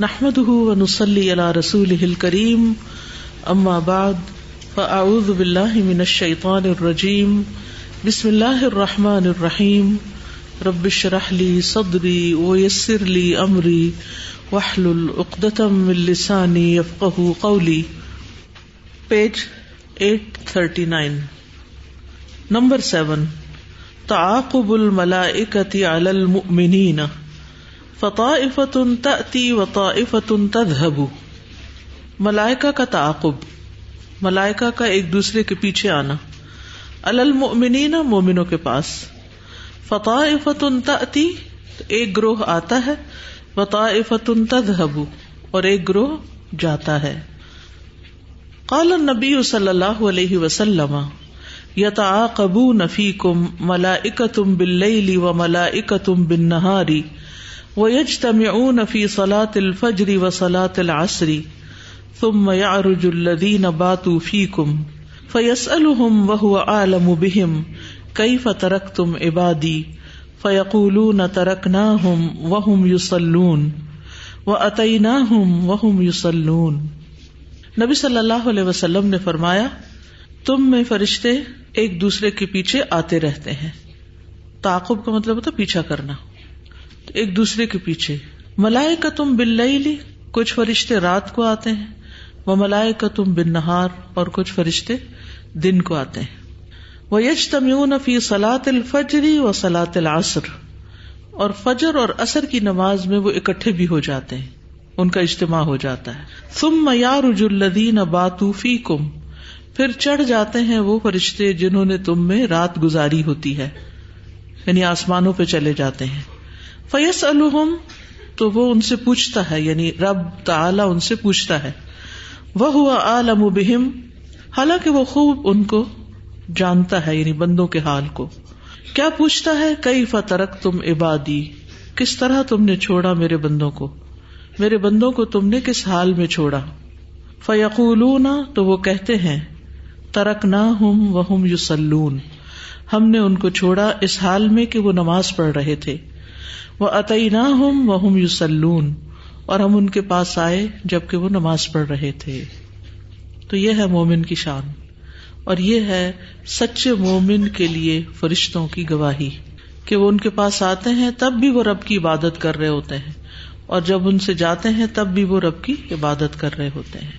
نحمد ونسلی علی رسول کریم اما بعد فاعوذ باللہ من الشیطان الرجیم بسم اللہ الرحمن الرحیم رب شرح لی صدری ویسر لی امری وحلل اقدتم من لسانی یفقہ قولی پیج 839 نمبر سیون تعاقب الملائکت علی المؤمنین فطائفت تأتی وطائفت تذهب ملائکہ کا تعاقب، ملائکہ کا ایک دوسرے کے پیچھے آنا۔ المؤمنین مومنوں کے پاس۔ فطائفت تأتی ایک گروہ آتا ہے۔ وطائفت تذهب اور ایک گروہ جاتا ہے۔ قال النبی صلی اللہ علیہ وسلم، یتعاقبون فیکم ملائکۃ باللیل وملائکۃ بالنہار ويجتمعون في صلاة الفجر وصلاة العصر ثم يعرج الذين باتوا فيكم فيسألهم وهو عالم بهم كيف تركتم عبادي فيقولون تركناهم وهم يصلون وأتيناهم وهم يصلون نبی صلی اللہ علیہ وسلم نے فرمایا، تم میں فرشتے ایک دوسرے کے پیچھے آتے رہتے ہیں۔ تعاقب کا مطلب ہوتا پیچھا کرنا۔ ایک دوسرے کے پیچھے۔ ملائے کا تم بل کچھ فرشتے رات کو آتے ہیں۔ وہ ملائے کا تم بن نہار اور کچھ فرشتے دن کو آتے ہیں۔ وہ یج تمیون فی سلاط الفجری و سلاط العصر۔ اور فجر اور اثر کی نماز میں وہ اکٹھے بھی ہو جاتے ہیں۔ ان کا اجتماع ہو جاتا ہے۔ تم میار الدین باتوفی کم پھر چڑھ جاتے ہیں وہ فرشتے جنہوں نے تم میں رات گزاری ہوتی ہے۔ یعنی آسمانوں پہ چلے جاتے ہیں۔ فیس الحم تو وہ ان سے پوچھتا ہے یعنی رب تعلی ان سے پوچھتا ہے۔ وہ ہوا عالم بہم حالانکہ وہ خوب ان کو جانتا ہے یعنی بندوں کے حال کو۔ کیا پوچھتا ہے؟ کئی فترک تم عبادی؟ کس طرح تم نے چھوڑا میرے بندوں کو؟ میرے بندوں کو تم نے کس حال میں چھوڑا؟ فیقول تو وہ کہتے ہیں ترک نہ ہوں وہ ہم یوسلون ہم نے ان کو چھوڑا اس حال میں کہ وہ نماز پڑھ رہے تھے۔ وہ عطی نہ ہوں وہ ہم یوسلون اور ہم ان کے پاس آئے جبکہ وہ نماز پڑھ رہے تھے۔ تو یہ ہے مومن کی شان۔ اور یہ ہے سچے مومن کے لیے فرشتوں کی گواہی کہ وہ ان کے پاس آتے ہیں تب بھی وہ رب کی عبادت کر رہے ہوتے ہیں۔ اور جب ان سے جاتے ہیں تب بھی وہ رب کی عبادت کر رہے ہوتے ہیں۔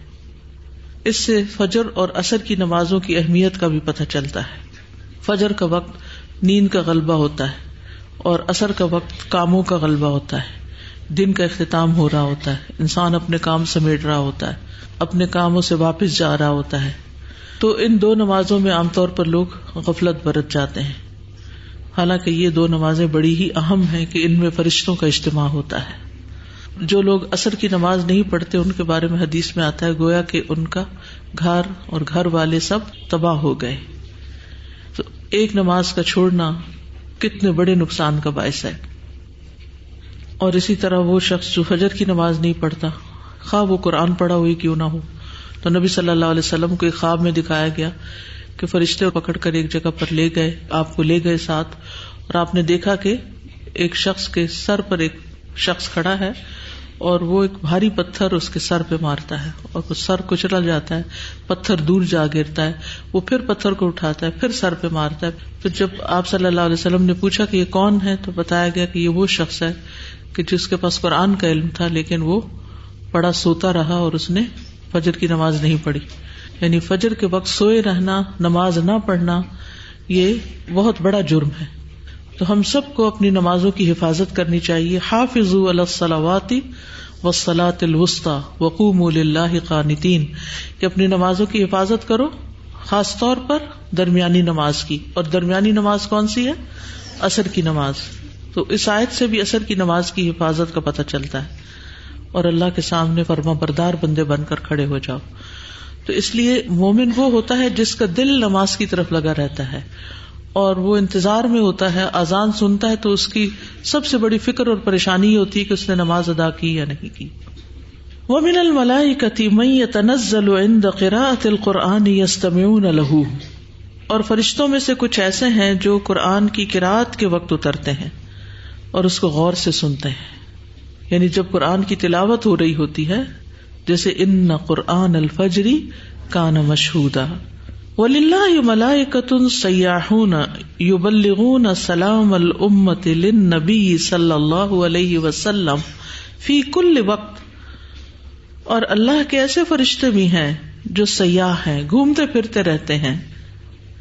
اس سے فجر اور اثر کی نمازوں کی اہمیت کا بھی پتہ چلتا ہے۔ فجر کا وقت نیند کا غلبہ ہوتا ہے۔ اور اثر کا وقت کاموں کا غلبہ ہوتا ہے۔ دن کا اختتام ہو رہا ہوتا ہے۔ انسان اپنے کام سمیٹ رہا ہوتا ہے۔ اپنے کاموں سے واپس جا رہا ہوتا ہے۔ تو ان دو نمازوں میں عام طور پر لوگ غفلت برت جاتے ہیں۔ حالانکہ یہ دو نمازیں بڑی ہی اہم ہے کہ ان میں فرشتوں کا اجتماع ہوتا ہے۔ جو لوگ اثر کی نماز نہیں پڑھتے، ان کے بارے میں حدیث میں آتا ہے، گویا کہ ان کا گھر اور گھر والے سب تباہ ہو گئے۔ تو ایک نماز کا چھوڑنا کتنے بڑے نقصان کا باعث ہے۔ اور اسی طرح وہ شخص جو فجر کی نماز نہیں پڑھتا خواہ وہ قرآن پڑھا ہوئی کیوں نہ ہو۔ تو نبی صلی اللہ علیہ وسلم کو ایک خواب میں دکھایا گیا کہ فرشتے پکڑ کر ایک جگہ پر لے گئے، آپ کو لے گئے ساتھ۔ اور آپ نے دیکھا کہ ایک شخص کے سر پر ایک شخص کھڑا ہے۔ اور وہ ایک بھاری پتھر اس کے سر پہ مارتا ہے اور وہ سر کچلا جاتا ہے، پتھر دور جا گرتا ہے، وہ پھر پتھر کو اٹھاتا ہے، پھر سر پہ مارتا ہے۔ پھر جب آپ صلی اللہ علیہ وسلم نے پوچھا کہ یہ کون ہے، تو بتایا گیا کہ یہ وہ شخص ہے کہ جس کے پاس قرآن کا علم تھا، لیکن وہ بڑا سوتا رہا اور اس نے فجر کی نماز نہیں پڑھی۔ یعنی فجر کے وقت سوئے رہنا، نماز نہ پڑھنا، یہ بہت بڑا جرم ہے۔ تو ہم سب کو اپنی نمازوں کی حفاظت کرنی چاہیے۔ حافظ الصلاواتی وسلاۃ الوسطی وقوم اللہ قانتین۔ کہ اپنی نمازوں کی حفاظت کرو، خاص طور پر درمیانی نماز کی۔ اور درمیانی نماز کون سی ہے؟ اثر کی نماز۔ تو اس آیت سے بھی اثر کی نماز کی حفاظت کا پتہ چلتا ہے۔ اور اللہ کے سامنے فرما بردار بندے بن کر کھڑے ہو جاؤ۔ تو اس لیے مومن وہ ہوتا ہے جس کا دل نماز کی طرف لگا رہتا ہے۔ اور وہ انتظار میں ہوتا ہے، اذان سنتا ہے تو اس کی سب سے بڑی فکر اور پریشانی ہوتی ہے کہ اس نے نماز ادا کی یا نہیں کی۔ وہ من الملائی کتی مئی تنزل قراءت القرآن یستمعون له۔ اور فرشتوں میں سے کچھ ایسے ہیں جو قرآن کی قرآت کے وقت اترتے ہیں اور اس کو غور سے سنتے ہیں۔ یعنی جب قرآن کی تلاوت ہو رہی ہوتی ہے، جیسے ان قرآن الفجری کا ن ولی اللہ سیاحون یبلغون سلام الامت للنبی صلی اللہ علیہ وسلم فی کل وقت۔ اور اللہ کے ایسے فرشتے بھی ہیں جو سیاح ہیں، گھومتے پھرتے رہتے ہیں۔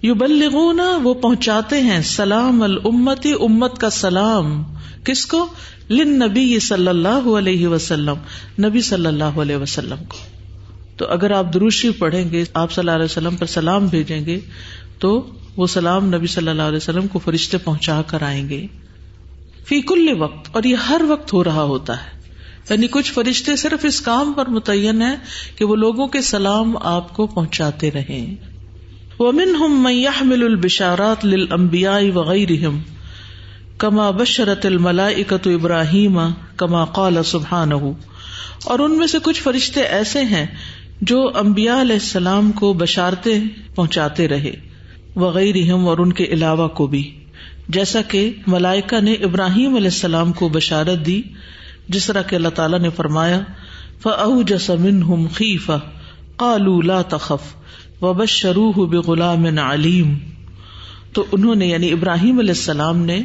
یبلغون، وہ پہنچاتے ہیں سلام الامتی امت کا سلام۔ کس کو؟ لن نبی صلی اللہ علیہ وسلم، نبی صلی اللہ علیہ وسلم کو۔ تو اگر آپ دروشی پڑھیں گے، آپ صلی اللہ علیہ وسلم پر سلام بھیجیں گے، تو وہ سلام نبی صلی اللہ علیہ وسلم کو فرشتے پہنچا کر آئیں گے۔ فی کل وقت، اور یہ ہر وقت ہو رہا ہوتا ہے۔ یعنی کچھ فرشتے صرف اس کام پر متعین ہے کہ وہ لوگوں کے سلام آپ کو پہنچاتے رہے ومن ہم میحمل البشارات للانبیاء وغیرہم، کما بشرت الملائکۃ ابراہیم، کما قال سبحانہ۔ اور ان میں سے کچھ فرشتے ایسے ہیں جو امبیا علیہ السلام کو بشارتے پہنچاتے رہے وغیرہ اور ان کے علاوہ کو بھی۔ جیسا کہ ملائکا نے ابراہیم علیہ السلام کو بشارت دی، جس طرح کہ اللہ تعالیٰ نے فرمایا فو جسمن ہم خیف قالو لا تخف و بشروح بغلام علیم تو انہوں نے یعنی ابراہیم علیہ السلام نے،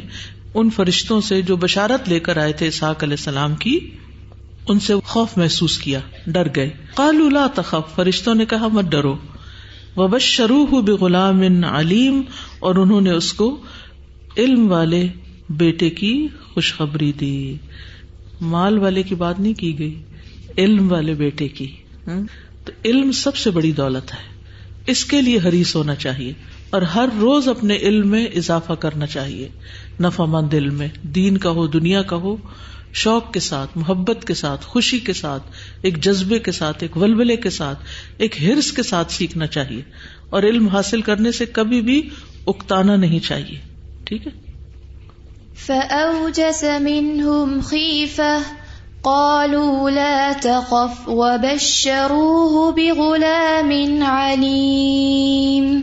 ان فرشتوں سے جو بشارت لے کر آئے تھے اسحاق علیہ السلام کی ان سے خوف محسوس کیا، ڈر گئے۔ کالو لا تخف، فرشتوں نے کہا مت ڈرو۔ وہ بس شروع علیم، اور انہوں نے اس کو علم والے بیٹے کی خوشخبری دی۔ مال والے کی بات نہیں کی گئی، علم والے بیٹے کی۔ تو علم سب سے بڑی دولت ہے۔ اس کے لیے حریص ہونا چاہیے، اور ہر روز اپنے علم میں اضافہ کرنا چاہیے۔ نفع مند علم میں، دین کا ہو، دنیا کا ہو۔ شوق کے ساتھ محبت کے ساتھ خوشی کے ساتھ ایک جذبے کے ساتھ ایک ولولے کے ساتھ ایک ہرس کے ساتھ سیکھنا چاہیے۔ اور علم حاصل کرنے سے کبھی بھی اکتانا نہیں چاہیے۔ ٹھیک ہے؟ فأوجس منهم خيفة قالوا لا تخف وبشروه بغلام عليم۔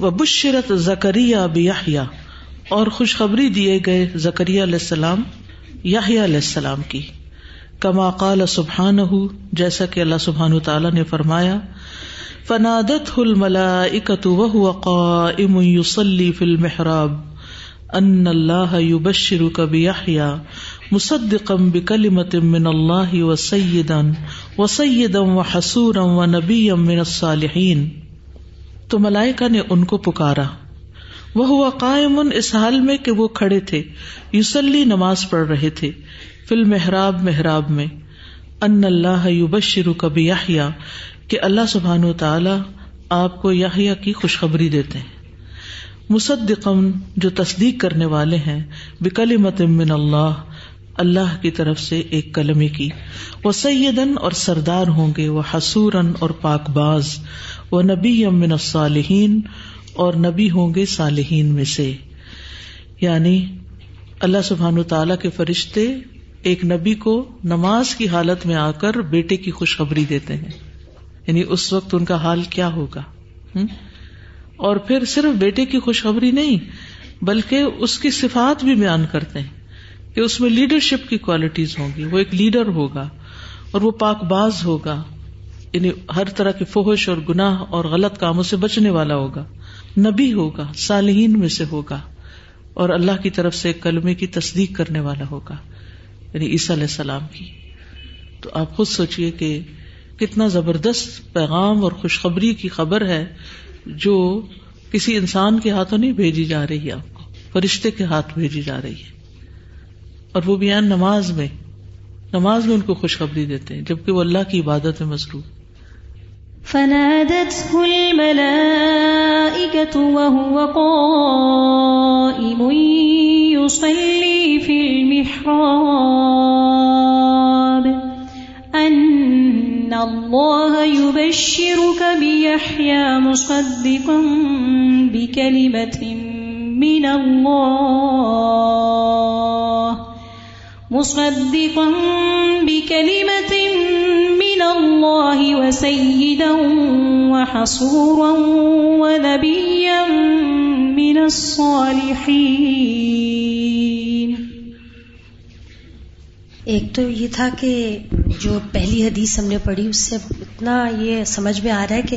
وبشرت زكريا بيحيى۔ اور خوشخبری دیے گئے زکریہ علیہ السلام علیہ السلام کی۔ کما قال سبحان جیسا کہ اللہ سبحان تعالیٰ نے فرمایا فنادت الملائکۃ وهو قائم يصلي في المحراب، ان اللہ يبشرك بيحيى مصدقا بكلمة من الله وسيدا وسيدا وحسورا ونبيا من الصالحين تو ملائکہ نے ان کو پکارا۔ وہ ہوا قائم اس حال میں کہ وہ کھڑے تھے یوسلی نماز پڑھ رہے تھے فل محراب محراب میں، ان اللہ یوبشر کبھی یاحیا کہ اللہ سبحان و تعالی آپ کو یاحیا کی خوشخبری دیتے ہیں۔ مصدقم جو تصدیق کرنے والے ہیں بکلی من اللہ اللہ کی طرف سے ایک کلمے کی۔ وہ سیدن اور سردار ہوں گے وہ حسورن اور پاک باز وہ نبی امن الصالحین اور نبی ہوں گے صالحین میں سے۔ یعنی اللہ سبحان تعالی کے فرشتے ایک نبی کو نماز کی حالت میں آ کر بیٹے کی خوشخبری دیتے ہیں۔ یعنی اس وقت ان کا حال کیا ہوگا؟ اور پھر صرف بیٹے کی خوشخبری نہیں، بلکہ اس کی صفات بھی بیان کرتے ہیں کہ اس میں لیڈرشپ کی کوالٹیز ہوں گی، وہ ایک لیڈر ہوگا اور وہ پاک باز ہوگا۔ یعنی ہر طرح کے فوہش اور گناہ اور غلط کاموں سے بچنے والا ہوگا۔ نبی ہوگا، صالحین میں سے ہوگا اور اللہ کی طرف سے کلمے کی تصدیق کرنے والا ہوگا یعنی عیسیٰ علیہ السلام کی۔ تو آپ خود سوچیے کہ کتنا زبردست پیغام اور خوشخبری کی خبر ہے جو کسی انسان کے ہاتھوں نہیں بھیجی جا رہی ہے آپ کو، فرشتے کے ہاتھ بھیجی جا رہی ہے۔ اور وہ بیان نماز میں نماز میں ان کو خوشخبری دیتے ہیں، جبکہ وہ اللہ کی عبادت میں مصروف فنادته الملائكة وهو قائم يصلي في المحراب. أن الله يبشرك بيحيى مصدقا بكلمة من الله. مصدقا بكلمة من الله وسيدا وحصورا ونبيا من الصالحين. ایک تو یہ تھا کہ جو پہلی حدیث ہم نے پڑھی اس سے اتنا یہ سمجھ میں آ رہا ہے کہ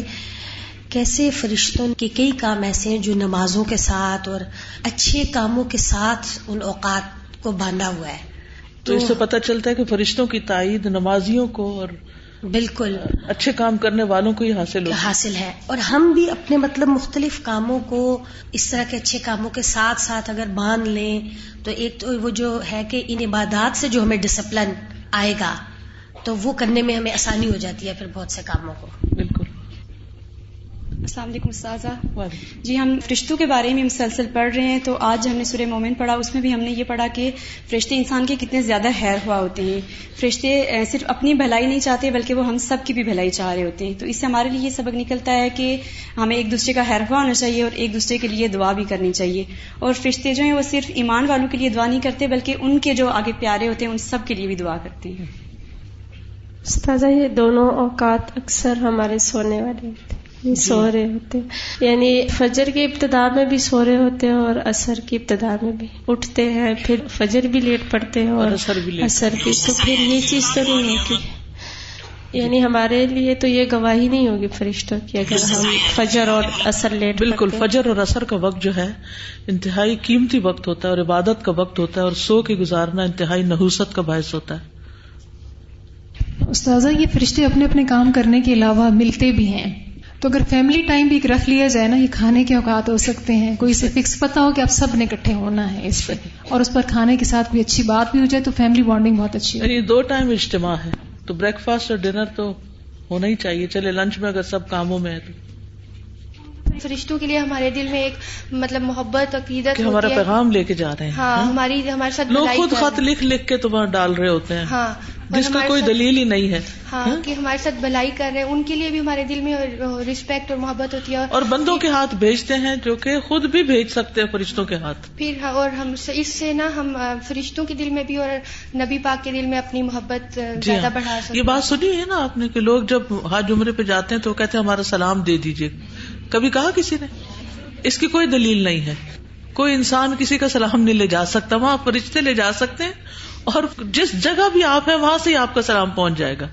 کیسے فرشتوں کے کئی کام ایسے ہیں جو نمازوں کے ساتھ اور اچھے کاموں کے ساتھ ان اوقات کو باندھا ہوا ہے۔ تو اس سے پتہ چلتا ہے کہ فرشتوں کی تائید نمازیوں کو اور بالکل۔ اچھے کام کرنے والوں کو ہی حاصل حاصل ہے۔ اور ہم بھی اپنے مطلب مختلف کاموں کو اس طرح کے اچھے کاموں کے ساتھ ساتھ اگر باندھ لیں تو ایک تو وہ جو ہے کہ ان عبادات سے جو ہمیں ڈسپلن آئے گا تو وہ کرنے میں ہمیں آسانی ہو جاتی ہے پھر بہت سے کاموں کو۔ السلام علیکم استاذہ۔ جی ہم فرشتوں کے بارے میں مسلسل پڑھ رہے ہیں تو آج ہم نے سورہ مومن پڑھا اس میں بھی ہم نے یہ پڑھا کہ فرشتے انسان کے کتنے زیادہ خیر ہوا ہوتے ہیں۔ فرشتے صرف اپنی بھلائی نہیں چاہتے بلکہ وہ ہم سب کی بھی بھلائی چاہ رہے ہوتے ہیں۔ تو اس سے ہمارے لیے یہ سبق نکلتا ہے کہ ہمیں ایک دوسرے کا خیر ہوا ہونا چاہیے اور ایک دوسرے کے لیے دعا بھی کرنی چاہیے۔ اور فرشتے جو ہیں وہ صرف ایمان والوں کے لیے دعا نہیں کرتے بلکہ ان کے جو آگے پیارے ہوتے ہیں ان سب کے لیے بھی دعا کرتے ہیں۔ استاذہ یہ دونوں اوقات اکثر ہمارے سونے والے ہوتے جی۔ سو رہے ہوتے یعنی فجر کی ابتدا میں بھی سو رہے ہوتے ہیں اور اثر کی ابتدا میں بھی اٹھتے ہیں پھر فجر بھی لیٹ پڑتے ہیں اور اثر بھی تو پھر یہ چیز تو نہیں ہوتی۔ یعنی ہمارے لیے تو یہ گواہی نہیں ہوگی فرشتوں کی اگر ہم فجر اور اثر لیٹ بالکل فجر اور اثر کا وقت جو ہے انتہائی قیمتی وقت ہوتا ہے اور عبادت کا وقت ہوتا ہے اور سو کے گزارنا انتہائی نحوست کا باعث ہوتا ہے۔ استاذہ یہ فرشتے اپنے اپنے کام کرنے کے علاوہ ملتے بھی ہیں۔ تو اگر فیملی ٹائم بھی رکھ لیا جائے نا یہ کھانے کے اوقات ہو سکتے ہیں کوئی سے فکس پتا ہو کہ آپ سب نے اکٹھے ہونا ہے اس پہ۔ اور اس پر کھانے کے ساتھ کوئی اچھی بات بھی ہو جائے تو فیملی بانڈنگ بہت اچھی ہے یعنی دو ٹائم اجتماع ہے۔ تو بریک فاسٹ اور ڈنر تو ہونا ہی چاہیے۔ چلے لنچ میں اگر سب کاموں میں ہے تو۔ فرشتوں کے لیے ہمارے دل میں ایک مطلب محبت عقیدت ہمارا پیغام لے کے جا رہے ہیں ہاں, ہاں؟ ہماری ہمارے ساتھ لوگ خود خط لکھ لکھ کے تو وہاں ڈال رہے ہوتے ہیں۔ ہاں۔ جس کا کوئی دلیل ہی نہیں ہے۔ ہاں, ہاں؟ کہ ہمارے ساتھ بھلائی کر رہے ہیں ان کے لیے بھی ہمارے دل میں رسپیکٹ اور محبت ہوتی ہے اور بندوں کے ہاتھ بھیجتے ہیں جو کہ خود بھی بھیج سکتے ہیں فرشتوں کے ہاتھ۔ پھر ہاں، اور ہم اس سے نا ہم فرشتوں کے دل میں بھی اور نبی پاک کے دل میں اپنی محبت جی زیادہ بڑھا سکتے یہ بات سنی ہے نا آپ نے کہ لوگ جب حاج عمرے پہ جاتے ہیں تو کہتے ہیں ہمارا سلام دے دیجیے کبھی کہا کسی نے؟ اس کی کوئی دلیل نہیں ہے۔ کوئی انسان کسی کا سلام نہیں لے جا سکتا وہاں فرشتے لے جا سکتے ہیں۔ اور جس جگہ بھی آپ ہیں، وہاں سے ہی آپ کا سلام پہنچ جائے گا۔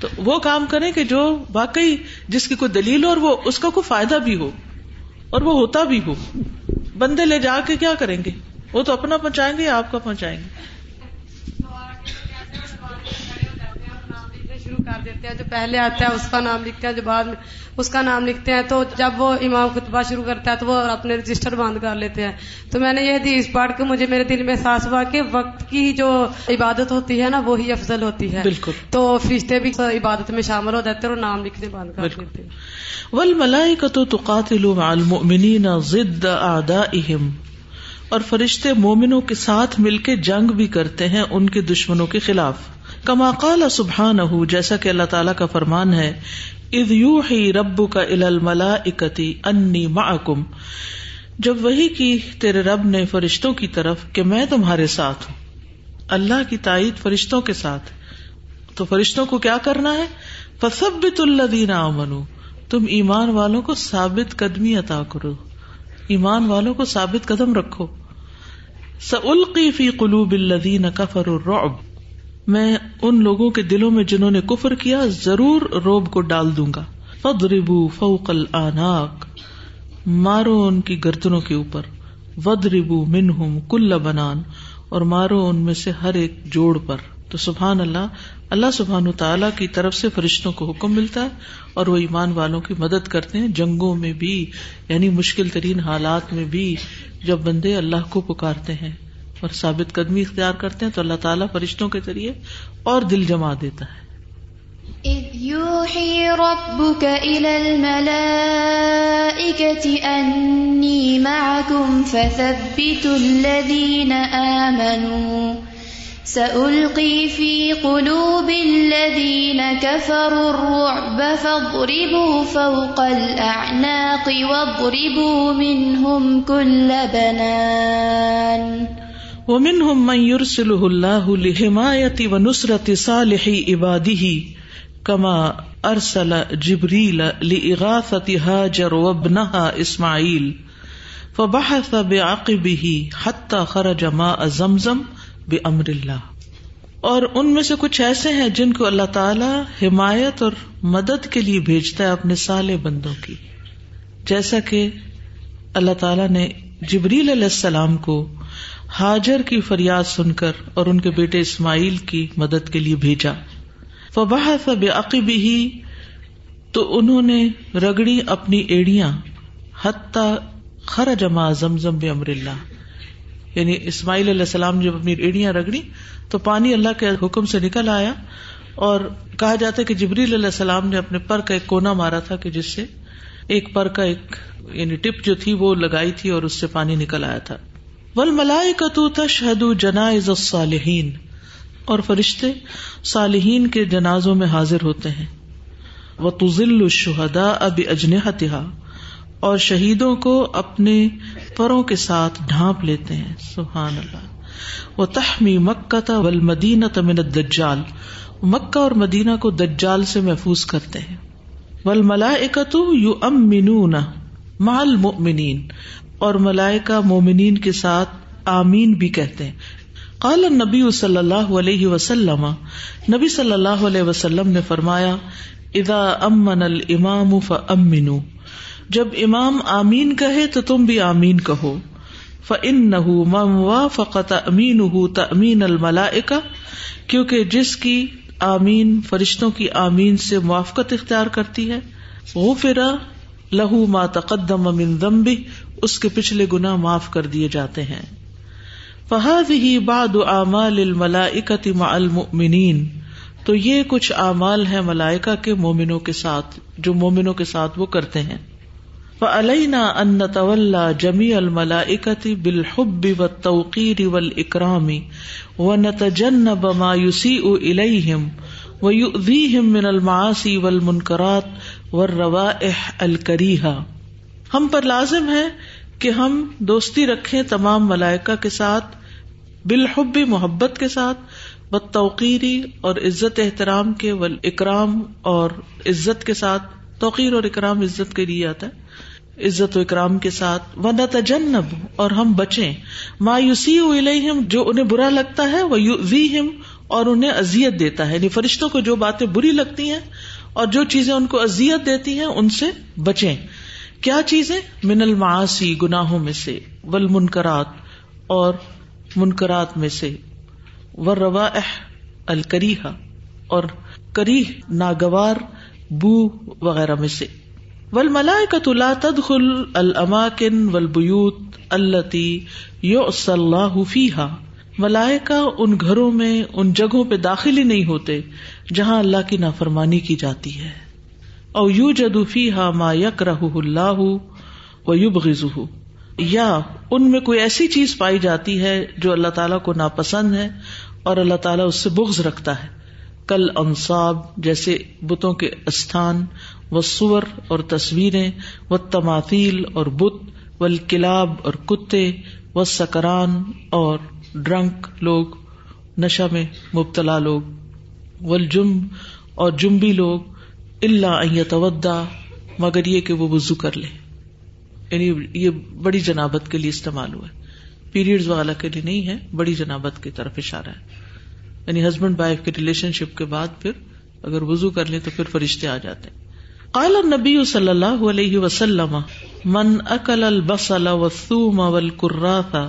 تو وہ کام کریں کہ جو واقعی جس کی کوئی دلیل ہو اور وہ اس کا کوئی فائدہ بھی ہو اور وہ ہوتا بھی ہو۔ بندے لے جا کے کیا کریں گے؟ وہ تو اپنا پہنچائیں گے یا آپ کا پہنچائیں گے؟ شروع کر دیتے ہیں جو پہلے آتا ہے اس کا نام لکھتے ہیں جو بعد میں اس کا نام لکھتے ہیں تو جب وہ امام خطبہ شروع کرتا ہے تو وہ اپنے رجسٹر بند کر لیتے ہیں۔ تو میں نے یہ حدیث پڑھ کے مجھے میرے دل میں احساس ہوا کہ وقت کی جو عبادت ہوتی ہے نا وہی افضل ہوتی ہے۔ بالکل۔ تو فرشتے بھی عبادت میں شامل ہو جاتے ہیں اور نام لکھنے بند کر دیتے ہیں۔ والملائکۃ تقاتل مع المؤمنین ضد اعدائهم اور فرشتے مومنوں کے ساتھ مل کے جنگ بھی کرتے ہیں ان کے دشمنوں کے خلاف۔ کما قال سبحانہ جیسا کہ اللہ تعالیٰ کا فرمان ہے اد یو ہی رب کا ملا اکتی انی معکم۔ جب وہی کی تیرے رب نے فرشتوں کی طرف کہ میں تمہارے ساتھ ہوں، اللہ کی تائید فرشتوں کے ساتھ۔ تو فرشتوں کو کیا کرنا ہے؟ فسبت اللہ دینا امنو تم ایمان والوں کو ثابت قدمی عطا کرو۔ ایمان والوں کو ثابت قدم رکھو۔ سلقی فی قلوب الذین کفروا الرعب۔ میں ان لوگوں کے دلوں میں جنہوں نے کفر کیا، ضرور روب کو ڈال دوں گا۔ فضربو فوق الاناق مارو ان کی گردنوں کے اوپر۔ ود ربو منہم کل بنان، اور مارو ان میں سے ہر ایک جوڑ پر۔ تو سبحان اللہ اللہ سبحان تعالیٰ کی طرف سے فرشتوں کو حکم ملتا ہے، اور وہ ایمان والوں کی مدد کرتے ہیں جنگوں میں بھی یعنی مشکل ترین حالات میں بھی، جب بندے اللہ کو پکارتے ہیں۔ اور ثابت قدمی اختیار کرتے ہیں تو اللہ تعالیٰ فرشتوں کے ذریعے اور دل جما دیتا ہے۔ اذ يوحي ربك الى الملائكة اني معكم فثبتوا الذين آمنوا۔ سألقي في قلوب الذين كفروا الرعب فاضربوا فوق الأعناق واضربوا منهم كل بنان۔ ومنهم من يرسله الله لحماية ونصرة صالح عباده كما ارسل جبريل لإغاثة هاجر وابنها اسماعيل فبحث بعقبه حتى خرج ماء زمزم بأمر الله اور ان میں سے کچھ ایسے ہیں جن کو اللہ تعالی حمایت اور مدد کے لیے بھیجتا ہے اپنے سالے بندوں کی۔ جیسا کہ اللہ تعالی نے جبریل علیہ السلام کو ہاجر کی فریاد سن کر اور ان کے بیٹے اسماعیل کی مدد کے لیے بھیجا۔ فباہ سب عقیبی ہی تو انہوں نے رگڑی اپنی ایڑیاں، حتی خر جما زمزم بے امر اللہ یعنی اسماعیل علیہ السلام جب اپنی ایڑیاں رگڑی، تو پانی اللہ کے حکم سے نکل آیا اور کہا جاتا ہے کہ جبریل علیہ السلام نے اپنے پر کا ایک کونا مارا تھا کہ جس سے ایک پر کا ایک یعنی ٹپ جو تھی وہ لگائی تھی اور اس سے پانی نکل آیا تھا۔ ول ملائے تشہد جنائز الصالحین۔ اور فرشتے صالحین کے جنازوں میں حاضر ہوتے ہیں۔ وہ تزل الشہدا اب اور شہیدوں کو اپنے پروں کے ساتھ ڈھانپ لیتے ہیں۔ سبحان اللہ۔ وہ تحمی مکہ تا ول مدینہ تمن دجال مکہ اور مدینہ کو دجال سے محفوظ کرتے ہیں۔ ول ملائکت یو ام منون مال اور ملائکہ مومنین کے ساتھ آمین بھی کہتے ہیں۔ قال نبی صلی اللہ علیہ وسلم، نبی صلی اللہ علیہ وسلم نے فرمایا، اذا امن الامام فامنوا جب امام آمین کہے تو تم بھی آمین کہو۔ فانه من وافق تامینه تامین الملائکہ کیونکہ جس کی آمین، فرشتوں کی آمین سے موافقت اختیار کرتی ہے، غفر لہو ما تقدم من ذنبه اس کے پچھلے گنا معاف کر دیے جاتے ہیں۔ فہد ہی باد اعمال الملائکت مع المؤمنین تو یہ کچھ اعمال ہے ملائکہ کے مومنوں کے ساتھ، جو مومنوں کے ساتھ وہ کرتے ہیں۔ فعلینا ان نتولى جميع الملائکة بالحب والتوقیر والإکرام ونتجنب ما يسيء إليهم ويؤذيهم من المعاصي والمنكرات والروائح الكريهة۔ ہم پر لازم ہے کہ ہم دوستی رکھیں تمام ملائکہ کے ساتھ، بالحب محبت کے ساتھ و توقیری اور عزت احترام کے ول اکرام اور عزت کے ساتھ۔ توقیر اور اکرام عزت کے لیے آتا ہے۔ عزت و اکرام کے ساتھ۔ و تجنب اور ہم بچیں۔ مایوسی جو انہیں برا لگتا ہے وہ یو اور انہیں ازیت دیتا ہے۔ یعنی فرشتوں کو جو باتیں بری لگتی ہیں اور جو چیزیں ان کو ازیت دیتی ہیں، ان سے بچیں۔ کیا چیزیں؟ من المعاسی گناہوں میں سے ول منکرات اور منکرات میں سے و روا الکریحا اور کری ناگوار، بو وغیرہ میں سے۔ ول ملائے کا تلا تدخل الماکن ول بیوت التی یو اللہ فیحا ملائکہ ان گھروں میں، ان جگہوں پہ داخل ہی نہیں ہوتے جہاں اللہ کی نافرمانی کی جاتی ہے۔ او یو جدوفی ہا ما یک رہ اللہ و یوب غزو یا ان میں کوئی ایسی چیز پائی جاتی ہے جو اللہ تعالیٰ کو ناپسند ہے اور اللہ تعالیٰ اس سے بغض رکھتا ہے۔ کل انصاب، جیسے بتوں کے استھان، و سور اور تصویریں، و تماثیل اور بت، و کلاب اور کتے، و سکران اور ڈرنک لوگ نشا میں مبتلا لوگ ولجم اور جمبی لوگ اللہ تودا مگر یہ کہ وہ وزو کر لے۔ یعنی یہ بڑی جنابت کے لیے استعمال ہوا ہے۔ پیریڈ والا کے لیے نہیں ہے، بڑی جنابت کی طرف اشارہ ہے۔ یعنی ہسبینڈ وائف کے ریلیشن شپ کے بعد پھر اگر وزو کر لیں تو پھر فرشتے آ جاتے ہیں۔ قال نبی صلی اللہ علیہ وسلم، من اکل البصل والثوم والکراثا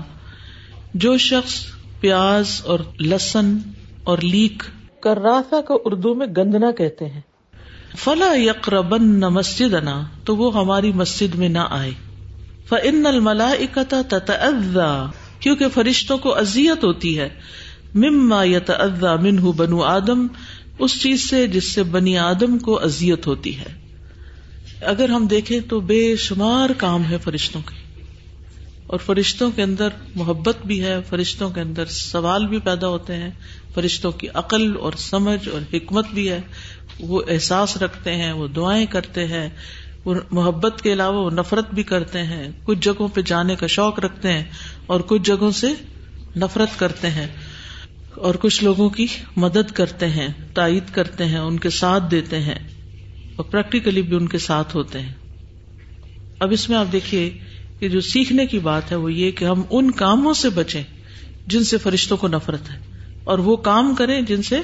جو شخص پیاز اور لسن اور لیک کراثا کو اردو میں گندنا کہتے ہیں۔ فلا یقربن مسجدنا، تو وہ ہماری مسجد میں نہ آئے۔ فان الملائکۃ تتأذى، کیونکہ فرشتوں کو اذیت ہوتی ہے۔ مما یتأذى منه بنو آدم، اس چیز سے جس سے بنی آدم کو اذیت ہوتی ہے۔ اگر ہم دیکھیں تو بے شمار کام ہے فرشتوں کے۔ اور فرشتوں کے اندر محبت بھی ہے، فرشتوں کے اندر سوال بھی پیدا ہوتے ہیں، فرشتوں کی عقل اور سمجھ اور حکمت بھی ہے۔ وہ احساس رکھتے ہیں، وہ دعائیں کرتے ہیں، وہ محبت کے علاوہ وہ نفرت بھی کرتے ہیں۔ کچھ جگہوں پہ جانے کا شوق رکھتے ہیں اور کچھ جگہوں سے نفرت کرتے ہیں اور کچھ لوگوں کی مدد کرتے ہیں، تائید کرتے ہیں، ان کے ساتھ دیتے ہیں اور پریکٹیکلی بھی ان کے ساتھ ہوتے ہیں۔ اب اس میں آپ دیکھیے کہ جو سیکھنے کی بات ہے وہ یہ کہ ہم ان کاموں سے بچیں جن سے فرشتوں کو نفرت ہے اور وہ کام کریں جن سے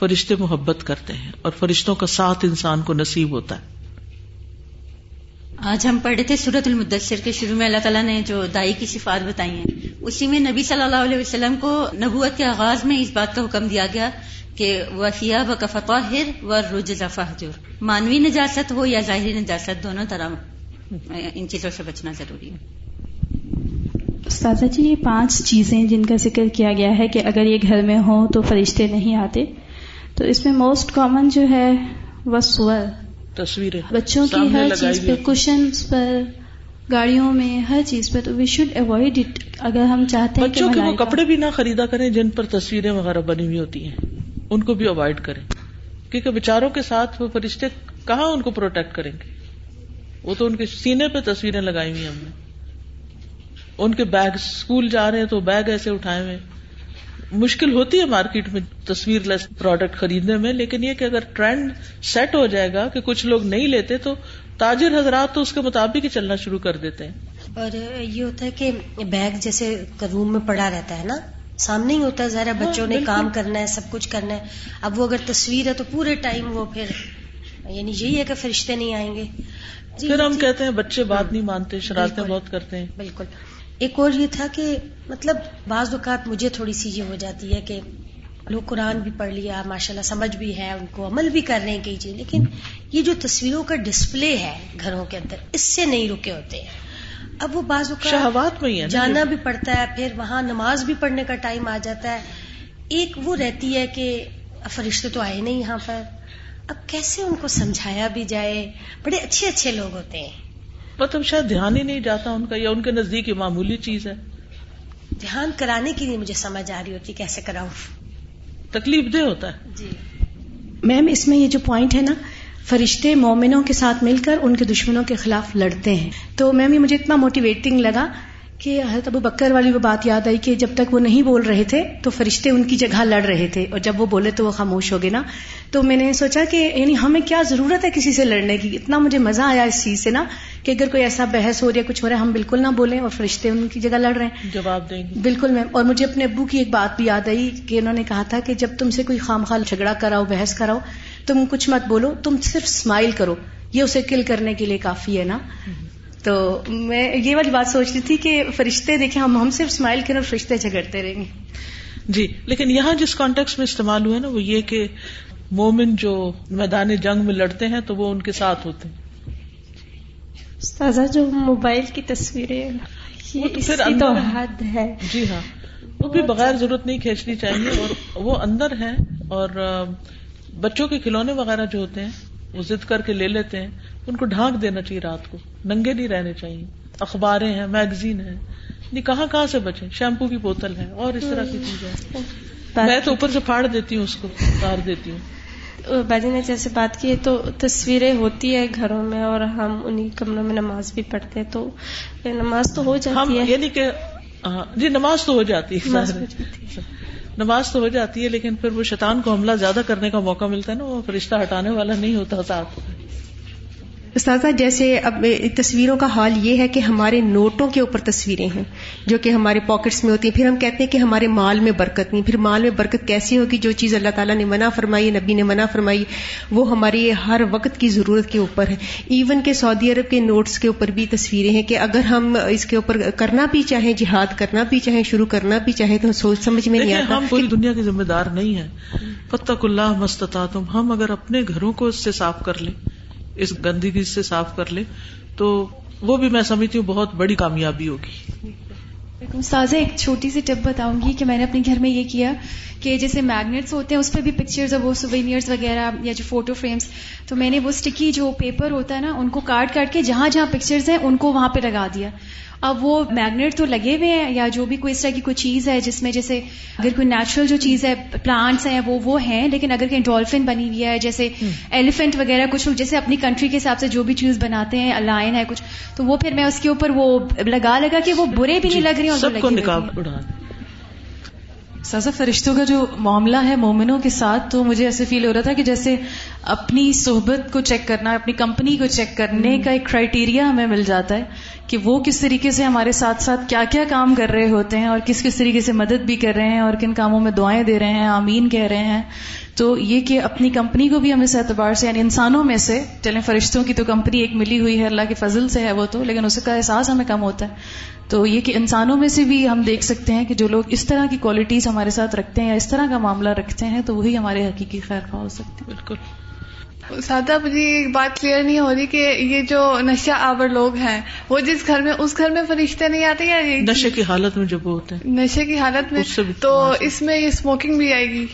فرشتے محبت کرتے ہیں اور فرشتوں کا ساتھ انسان کو نصیب ہوتا ہے۔ آج ہم پڑھے تھے سورت المدثر کے شروع میں اللہ تعالیٰ نے جو دائی کی صفات بتائی ہیں اسی میں نبی صلی اللہ علیہ وسلم کو نبوت کے آغاز میں اس بات کا حکم دیا گیا کہ وفیہ و کفت و رج فہجر مانوی نجاست ہو یا ظاہری نجاست دونوں طرح ان چیزوں سے بچنا ضروری ہے۔ استاذہ جی یہ پانچ چیزیں جن کا ذکر کیا گیا ہے کہ اگر یہ گھر میں ہوں تو فرشتے نہیں آتے۔ تو اس میں موسٹ کامن جو ہے وہ سور۔ تصویریں۔ بچوں کی ہر چیز پہ کشنس پر گاڑیوں میں ہر چیز پہ تو وی شوڈ اوائڈ اٹ اگر ہم چاہتے ہیں بچوں کے وہ کپڑے بھی نہ خریدا کریں جن پر تصویریں وغیرہ بنی ہوئی ہوتی ہیں۔ ان کو بھی اوائڈ کریں۔ کیونکہ بچاروں کے ساتھ وہ فرشتے کہاں ان کو پروٹیکٹ کریں گے؟ وہ تو ان کے سینے پہ تصویریں لگائی ہوئی ہم نے۔ ان کے بیگ اسکول جا رہے ہیں تو بیگ ایسے اٹھائے ہوئے۔ مشکل ہوتی ہے مارکیٹ میں تصویر لیس پروڈکٹ خریدنے میں لیکن یہ کہ اگر ٹرینڈ سیٹ ہو جائے گا کہ کچھ لوگ نہیں لیتے تو تاجر حضرات تو اس کے مطابق ہی چلنا شروع کر دیتے ہیں۔ اور یہ ہوتا ہے کہ بیگ جیسے روم میں پڑا رہتا ہے نا سامنے ہی ہوتا ہے ذرا ہاں، بچوں نے کام کرنا ہے سب کچھ کرنا ہے۔ اب وہ اگر تصویر ہے تو پورے ٹائم وہ پھر یعنی یہی ہے کہ فرشتے نہیں آئیں گے۔ پھر ہم جی۔ کہتے ہیں بچے بات نہیں مانتے شرارتیں بہت کرتے ہیں۔ بالکل۔ ایک اور یہ تھا کہ مطلب بعض اوقات مجھے تھوڑی سی یہ ہو جاتی ہے کہ لوگ قرآن بھی پڑھ لیا ماشاء اللہ سمجھ بھی ہے ان کو عمل بھی کر رہے ہیں کئی چیز لیکن یہ جو تصویروں کا ڈسپلے ہے گھروں کے اندر اس سے نہیں رکے ہوتے۔ ہیں اب وہ بعض اوقات میں جانا بھی پڑتا ہے پھر وہاں نماز بھی پڑھنے کا ٹائم آ جاتا ہے۔ ایک وہ رہتی ہے کہ فرشتے تو آئے نہیں یہاں پر۔ اب کیسے ان کو سمجھایا بھی جائے؟ بڑے اچھے اچھے لوگ ہوتے ہیں۔ مطلب شاید دھیان ہی نہیں جاتا ان کا یا ان کے نزدیک یہ معمولی چیز ہے۔ دھیان کرانے کی نہیں مجھے سمجھ آ رہی ہوتی کیسے کراؤں۔ تکلیف دہ ہوتا ہے۔ جی۔ میم اس میں یہ جو پوائنٹ ہے نا فرشتے مومنوں کے ساتھ مل کر ان کے دشمنوں کے خلاف لڑتے ہیں۔ تو میم یہ مجھے اتنا موٹیویٹنگ لگا کہ حضرت ابو بکر والی وہ بات یاد آئی کہ جب تک وہ نہیں بول رہے تھے تو فرشتے ان کی جگہ لڑ رہے تھے اور جب وہ بولے تو وہ خاموش ہو گئے نا۔ تو میں نے سوچا کہ یعنی ہمیں کیا ضرورت ہے کسی سے لڑنے کی؟ اتنا مجھے مزہ آیا اس چیز سے نا کہ اگر کوئی ایسا بحث ہو رہا ہے کچھ ہو رہا ہے ہم بالکل نہ بولیں اور فرشتے ان کی جگہ لڑ رہے ہیں۔ جواب دیں گے۔ بالکل میم۔ اور مجھے اپنے ابو کی ایک بات بھی یاد آئی کہ انہوں نے کہا تھا کہ جب تم سے کوئی خام خال جھگڑا کراؤ بحث کراؤ تم کچھ مت بولو تم صرف اسمائل کرو۔ یہ اسے کل کرنے کے لیے کافی ہے نا۔ تو میں یہ والی بات سوچ رہی تھی کہ فرشتے دیکھیں ہم ہم صرف اسمائل کریں اور فرشتے جھگڑتے رہیں گے۔ جی لیکن یہاں جس کانٹیکس میں استعمال ہوا نا وہ یہ کہ مومن جو میدان جنگ میں لڑتے ہیں تو وہ ان کے ساتھ ہوتے ہیں۔ استاذہ جو موبائل کی تصویریں تو حد ہے۔ جی ہاں۔ وہ بھی بغیر ضرورت نہیں کھینچنی چاہیے اور وہ اندر ہے اور بچوں کے کھلونے وغیرہ جو ہوتے ہیں وہ ضد کر کے لے لیتے ہیں۔ ان کو ڈھانک دینا چاہیے رات کو۔ ننگے نہیں رہنے چاہیے۔ اخباریں ہیں میگزین ہے نہیں کہاں کہاں سے بچے شیمپو کی بوتل ہے اور اس طرح کی چیزیں۔ میں تو اوپر سے پھاڑ دیتی ہوں اس کو اتار دیتی ہوں۔ باجی نے جیسے بات کی تو تصویریں ہوتی ہے گھروں میں اور ہم انہیں کمروں میں نماز بھی پڑھتے تو نماز تو ہو جاتی ہے۔ یعنی کہ جی نماز تو ہو جاتی ہے۔ نماز تو ہو جاتی ہے لیکن پھر وہ شیطان کو حملہ زیادہ کرنے کا موقع ملتا ہے نا، وہ رشتہ ہٹانے والا نہیں ہوتا ساتھ۔ استاذہ جیسے اب تصویروں کا حال یہ ہے کہ ہمارے نوٹوں کے اوپر تصویریں ہیں جو کہ ہمارے پاکٹس میں ہوتی ہیں۔ پھر ہم کہتے ہیں کہ ہمارے مال میں برکت نہیں۔ پھر مال میں برکت کیسی ہوگی؟ جو چیز اللہ تعالیٰ نے منع فرمائی نبی نے منع فرمائی وہ ہماری ہر وقت کی ضرورت کے اوپر ہے۔ ایون کہ سعودی عرب کے نوٹس کے اوپر بھی تصویریں ہیں کہ اگر ہم اس کے اوپر کرنا بھی چاہیں جہاد کرنا بھی چاہیں شروع کرنا بھی چاہیں تو سوچ سمجھ میں نہیں آتا ہم پوری دنیا کے ذمہ دار نہیں ہے فتق اللہ مستتا تم ہم اگر اپنے گھروں کو اس سے صاف کر لیں اس گندگی سے صاف کر لے، تو وہ بھی میں سمجھتی ہوں بہت بڑی کامیابی ہوگی۔ سازا ایک چھوٹی سی ٹپ بتاؤں گی کہ میں نے اپنے گھر میں یہ کیا کہ جیسے میگنیٹس ہوتے ہیں، اس پہ بھی پکچرز اور وہ سوینئرس وغیرہ یا جو فوٹو فریمس تو میں نے وہ اسٹکی جو پیپر ہوتا ہے نا، ان کو کاٹ کاٹ کے جہاں جہاں پکچرز ہیں، ان کو وہاں پہ لگا دیا۔ اب وہ میگنیٹ تو لگے ہوئے ہیں یا جو بھی کوئی اس طرح کی کوئی چیز ہے جس میں جیسے اگر کوئی نیچرل جو چیز ہے پلانٹس ہیں وہ وہ ہیں لیکن اگر کہیں ڈولفن بنی ہوئی ہے جیسے ایلیفینٹ وغیرہ کچھ لوگ جیسے اپنی کنٹری کے حساب سے جو بھی چیز بناتے ہیں لائن ہے کچھ تو وہ پھر میں اس کے اوپر وہ لگا لگا کہ وہ برے بھی نہیں لگ رہی اور سازا فرشتوں کا جو معاملہ ہے مومنوں کے ساتھ تو مجھے ایسے فیل ہو رہا تھا کہ جیسے اپنی صحبت کو چیک کرنا اپنی کمپنی کو چیک کرنے کا ایک کرائٹیریا ہمیں مل جاتا ہے کہ وہ کس طریقے سے ہمارے ساتھ ساتھ کیا کیا کام کر رہے ہوتے ہیں اور کس کس طریقے سے مدد بھی کر رہے ہیں اور کن کاموں میں دعائیں دے رہے ہیں آمین کہہ رہے ہیں۔ تو یہ کہ اپنی کمپنی کو بھی ہم اس اعتبار سے یعنی انسانوں میں سے چلیں فرشتوں کی تو کمپنی ایک ملی ہوئی ہے اللہ کے فضل سے ہے وہ تو لیکن اس کا احساس ہمیں کم ہوتا ہے۔ تو یہ کہ انسانوں میں سے بھی ہم دیکھ سکتے ہیں کہ جو لوگ اس طرح کی کوالٹیز ہمارے ساتھ رکھتے ہیں یا اس طرح کا معاملہ رکھتے ہیں تو وہی ہمارے حقیقی خیر خواہ ہو سکتے ہیں۔ بالکل۔ سادہ مجھے ایک بات کلیئر نہیں ہو رہی کہ یہ جو نشہ آور لوگ ہیں وہ جس گھر میں اس گھر میں فرشتے نہیں آتے یا نشے کی حالت میں جب ہوتے ہیں۔ نشے کی حالت میں تو اس میں یہ اسموکنگ بھی آئے گی۔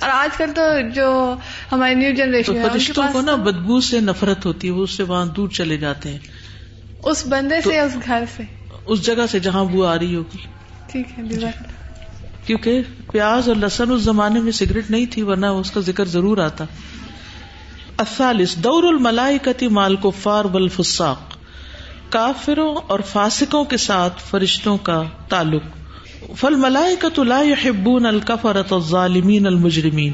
اور آج کل تو جو ہماری نیو جنریشن فرشتوں کو نا بدبو سے نفرت ہوتی ہے وہ اس سے وہاں دور چلے جاتے ہیں۔ اس بندے سے اس گھر سے؟ اس جگہ سے جہاں بو آ رہی ہوگی۔ ٹھیک ہے کیونکہ پیاز اور لسن اس زمانے میں سگریٹ نہیں تھی ورنہ اس کا ذکر ضرور آتا۔ الثالث، دور الملائکتی مال کفار والفساق، کافروں اور فاسقوں کے ساتھ فرشتوں کا تعلق۔ فل ملائکت لا يحبون الکفرت الظالمین المجرمین۔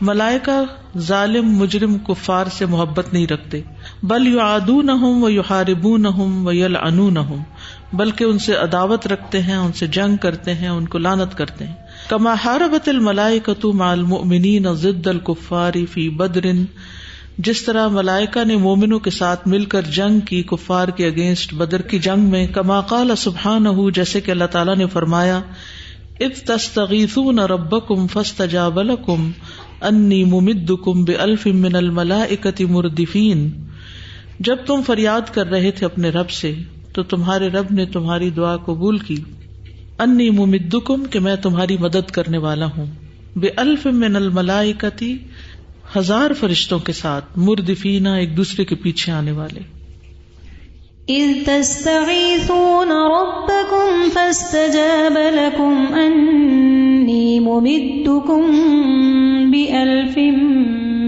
ملائکہ ظالم، مجرم، کفار سے محبت نہیں رکھتے۔ بل یعادونہم و یحاربونہم و یلعنونہم بلکہ ان سے عداوت رکھتے ہیں، ان سے جنگ کرتے ہیں، ان کو لانت کرتے ہیں۔ کما حاربت الملائکت مع المؤمنین ضد الکفار فی بدر جس طرح ملائکہ نے مومنوں کے ساتھ مل کر جنگ کی کفار کے اگینسٹ بدر کی جنگ میں، کما قال سبحان جیسے کہ اللہ تعالیٰ نے فرمایا اب تستغیثون ربکم فاستجاب لکم انی ممدکم بألف من الملائکت مردفین۔ جب تم فریاد کر رہے تھے اپنے رب سے، تو تمہارے رب نے تمہاری دعا قبول کی۔ انی ممدکم کہ میں تمہاری مدد کرنے والا ہوں۔ بے الف من الملائکتی ہزار فرشتوں کے ساتھ مردفینا ایک دوسرے کے پیچھے آنے والے۔ اذ تستغیثون ربکم فاستجاب لکم انی ممدکم بألف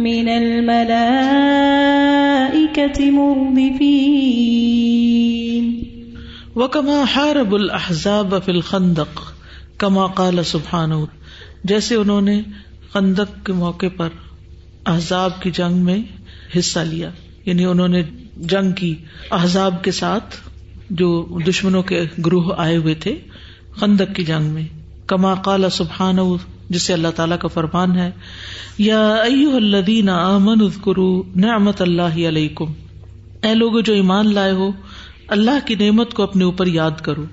من الملائکت مردفین وکما حارب الاحزاب فی الخندق کما قال سبحانہ جیسے انہوں نے خندق کے موقع پر احزاب کی جنگ میں حصہ لیا۔ یعنی انہوں نے جنگ کی احزاب کے ساتھ جو دشمنوں کے گروہ آئے ہوئے تھے خندق کی جنگ میں۔ کما قال سبحان جسے اللہ تعالیٰ کا فرمان ہے، یا الذین آمنوا اذکروا نعمت اللہ علیکم۔ اے لوگ جو ایمان لائے ہو، اللہ کی نعمت کو اپنے اوپر یاد کرو۔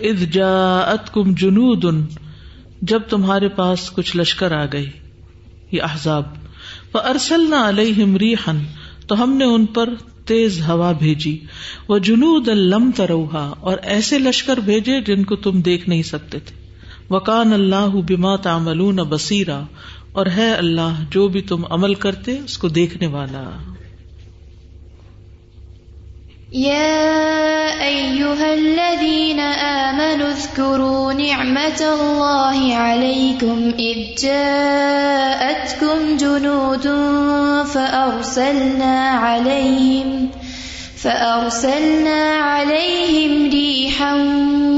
اذ جاءتکم جنود، جب تمہارے پاس کچھ لشکر آ گئے، یہ احزاب۔ ارسل نہ علیہ ریحن تو ہم نے ان پر تیز ہوا بھیجی۔ وہ جنود الم تروہا اور ایسے لشکر بھیجے جن کو تم دیکھ نہیں سکتے تھے۔ وکان اللہ بما تعملون بصیرا اور ہے اللہ جو بھی تم عمل کرتے، اس کو دیکھنے والا۔ يا أيها الذين آمنوا اذكروا نعمة الله عليكم إذ جاءتكم جنود فأرسلنا عليهم فأرسلنا عليهم ريحا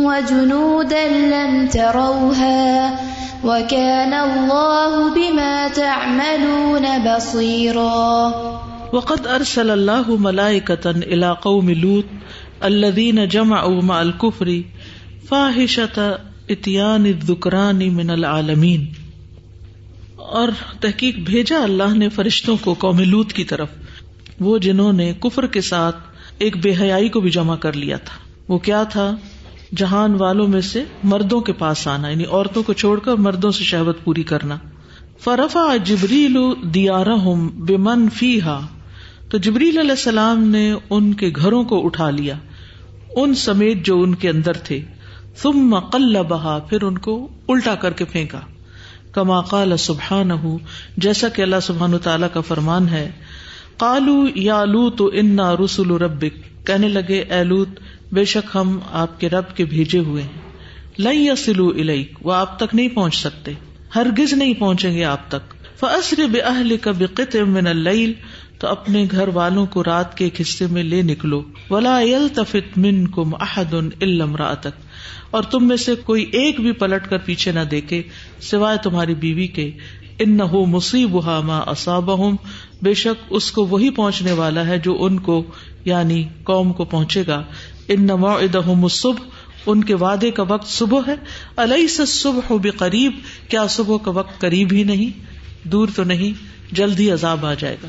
وجنودا لم تروها وكان الله بما تعملون بصيرا وقد ارسل اللہ ملائکتن الى قوم لوط الذین جمعوا مع الكفر فاحشت اتیان الذکران من العالمین۔ اور تحقیق بھیجا اللہ نے فرشتوں کو قوم لوت کی طرف۔ وہ جنہوں نے کفر کے ساتھ ایک بے حیائی کو بھی جمع کر لیا تھا۔ وہ کیا تھا؟ جہان والوں میں سے مردوں کے پاس آنا یعنی عورتوں کو چھوڑ کر مردوں سے شہبت پوری کرنا۔ فرفا جبریل دیارہم بمن فیہا تو جبریل علیہ السلام نے ان کے گھروں کو اٹھا لیا، ان سمیت جو ان کے اندر تھے۔ ثم بہا پھر ان کو الٹا کر کے پھینکا۔ کما قال سبحان جیسا کہ اللہ سبحان تعالیٰ کا فرمان ہے۔ کالو یا لو تو انا رسول ربک۔ کہنے لگے، اے لوت، بے شک ہم آپ کے رب کے بھیجے ہوئے ہیں۔ لئی یا سلو الیک، وہ آپ تک نہیں پہنچ سکتے۔ ہرگز نہیں پہنچیں گے آپ تک۔ فصر بے اہل کا بقت من اللیل تو اپنے گھر والوں کو رات کے ایک حصے میں لے نکلو۔ ولا تفت من کم احد علم اور تم میں سے کوئی ایک بھی پلٹ کر پیچھے نہ دیکھے، سوائے تمہاری بیوی کے۔ ان نہ مصیب ماں اصاب بے شک اس کو وہی پہنچنے والا ہے جو ان کو یعنی قوم کو پہنچے گا۔ ان نمو ادہم صبح ان کے وعدے کا وقت صبح ہے۔ علیہ سے صبح بے قریب کیا صبح کا وقت قریب ہی نہیں؟ دور تو نہیں، جلد ہی عذاب آ جائے گا۔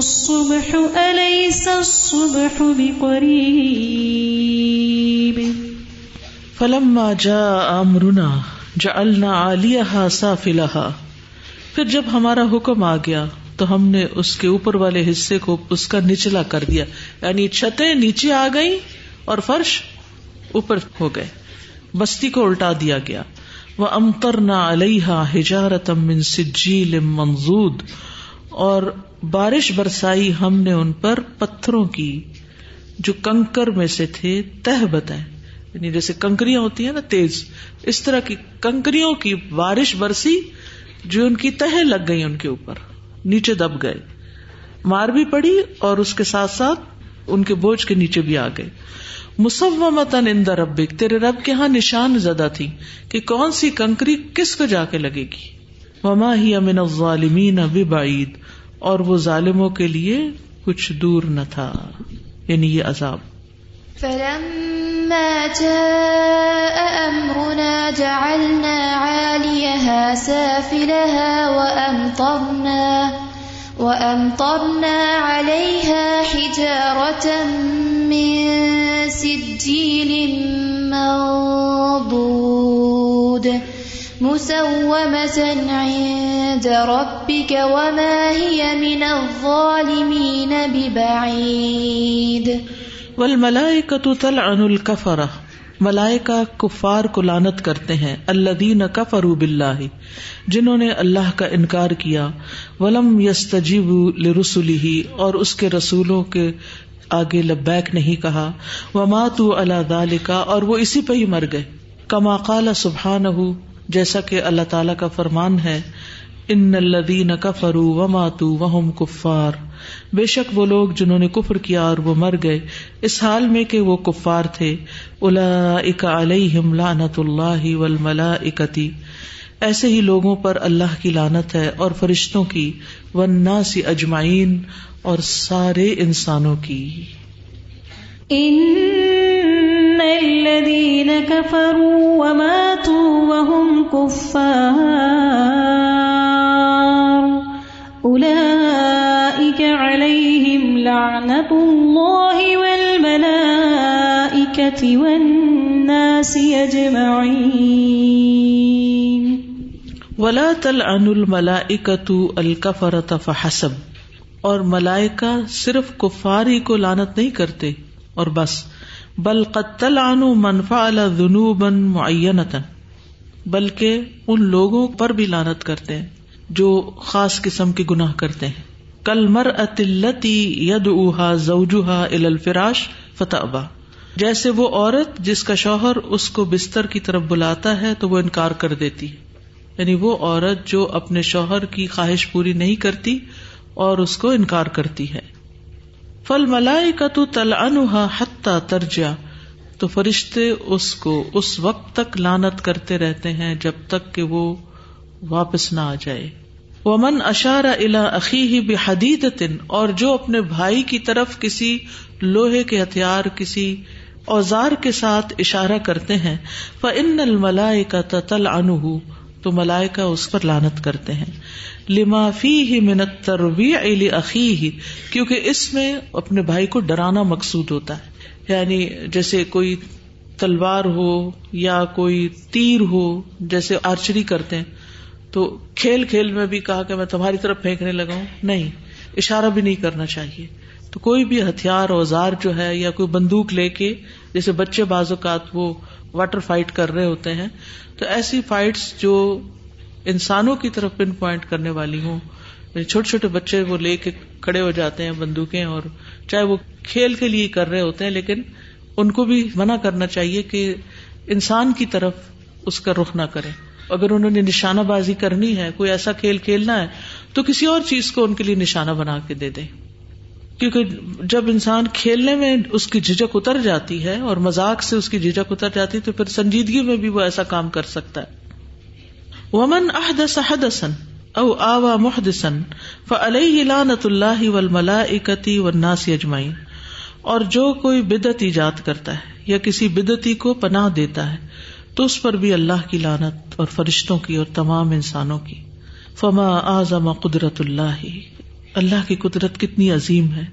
الصبح أليس الصبح بقريب؟ فلما جاء امرنا جعلنا عالیہا سافلہا پھر جب ہمارا حکم آ گیا، تو ہم نے اس کے اوپر والے حصے کو اس کا نچلا کر دیا. یعنی چھتیں نیچے آ گئی اور فرش اوپر ہو گئے. بستی کو الٹا دیا گیا. وہ امتر نہ علیہ ہجارت من سجیل منزود اور بارش برسائی ہم نے ان پر پتھروں کی، جو کنکر میں سے تھے، تہ بتائے یعنی جیسے کنکریاں ہوتی ہیں نا، تیز۔ اس طرح کی کنکریوں کی بارش برسی، جو ان کی تہ لگ گئی ان کے اوپر۔ نیچے دب گئے۔ مار بھی پڑی اور اس کے ساتھ ساتھ ان کے بوجھ کے نیچے بھی آ گئے۔ مسمتن اندر ربک، تیرے رب کے ہاں نشان زدہ تھی کہ کون سی کنکری کس کو جا کے لگے گی۔ وما ہی امن الظالمین بعید اور وہ ظالموں کے لیے کچھ دور نہ تھا یعنی یہ عذاب۔ فلما جاء أمرنا جعلنا عاليها سافلها وأمطرنا وأمطرنا عليها حجارة من سجيل منضود۔ مسومة عند ربك وما هي من الظالمين ببعيد. ول ملائی کتو تل کفار کو لانت کرتے ہیں اللہ دین کفر بلّہ جنہوں نے اللہ کا انکار کیا، ولم یس تجیب ہی اور اس کے رسولوں کے آگے لبیک نہیں کہا و ماتو اللہ دال کا اور وہ اسی پہ ہی مر گئے۔ کما قال سبحان ہو جیسا کہ اللہ تعالی کا فرمان ہے، ان الدین کفرو و ماتو وہم کفار۔ بے شک وہ لوگ جنہوں نے کفر کیا اور وہ مر گئے، اس حال میں کہ وہ کفار تھے۔ الا علیہم لعنت اللہ والملائکتی ایسے ہی لوگوں پر اللہ کی لانت ہے اور فرشتوں کی، والناس اجمعین اور سارے انسانوں کی۔ ان الذين كفروا وماتوا وهم كفار أولئك عليهم لعنة الله والملائكة والناس أجمعين ولا تلعن الملائكة الكفرة فحسب اور ملائکہ صرف کفاری کو لانت نہیں کرتے اور بس بل قد تلعن من فعل ذنوبا معینتا، بلکہ ان لوگوں پر بھی لانت کرتے ہیں جو خاص قسم کے گناہ کرتے ہیں۔ کل مر اتلتی ید اوہا زوجوہا الفراش فتح جیسے وہ عورت جس کا شوہر اس کو بستر کی طرف بلاتا ہے تو وہ انکار کر دیتی۔ یعنی وہ عورت جو اپنے شوہر کی خواہش پوری نہیں کرتی اور اس کو انکار کرتی ہے۔ فل ملائی کا تو تل انہا حتہ ترجا تو فرشتے اس کو اس وقت تک لانت کرتے رہتے ہیں جب تک کہ وہ واپس نہ آ جائے۔ ومن اشار الا عقی بے حدید اور جو اپنے بھائی کی طرف کسی لوہے کے ہتھیار، کسی اوزار کے ساتھ اشارہ کرتے ہیں ان الملائے کا تل ان تو ملائکا اس پر لانت کرتے ہیں۔ لمافی ہی منت تروی علی عقی ہی کیونکہ اس میں اپنے بھائی کو ڈرانا مقصود ہوتا ہے۔ یعنی جیسے کوئی تلوار ہو یا کوئی تیر ہو، جیسے آرچری کرتے ہیں، تو کھیل کھیل میں بھی کہا کہ میں تمہاری طرف پھینکنے لگا ہوں۔ نہیں، اشارہ بھی نہیں کرنا چاہیے۔ تو کوئی بھی ہتھیار، اوزار جو ہے یا کوئی بندوق لے کے، جیسے بچے بعض اوقات وہ واٹر فائٹ کر رہے ہوتے ہیں، تو ایسی فائٹس جو انسانوں کی طرف پن پوائنٹ کرنے والی ہوں۔ یعنی چھوٹے چھوٹے بچے وہ لے کے کھڑے ہو جاتے ہیں بندوقیں اور چاہے وہ کھیل کے لیے کر رہے ہوتے ہیں، لیکن ان کو بھی منع کرنا چاہیے کہ انسان کی طرف اس کا رخ نہ کرے اگر انہوں نے نشانہ بازی کرنی ہے، کوئی ایسا کھیل کھیلنا ہے، تو کسی اور چیز کو ان کے لیے نشانہ بنا کے دے دیں۔ کیونکہ جب انسان کھیلنے میں اس کی جھجک اتر جاتی ہے اور مزاق سے اس کی جھجک اتر جاتی ہے، تو پھر سنجیدگی میں بھی وہ ایسا کام کر سکتا ہے۔ ومن احدث حدثا او آوا محدثا فعلیہ لعنت اللہ والملائکتی والناس اجمعین اور جو کوئی بدت ایجاد کرتا ہے یا کسی بدتی کو پناہ دیتا ہے، تو اس پر بھی اللہ کی لانت اور فرشتوں کی اور تمام انسانوں کی۔ فما اعظم قدرت اللہ اللہ کی قدرت کتنی عظیم ہے۔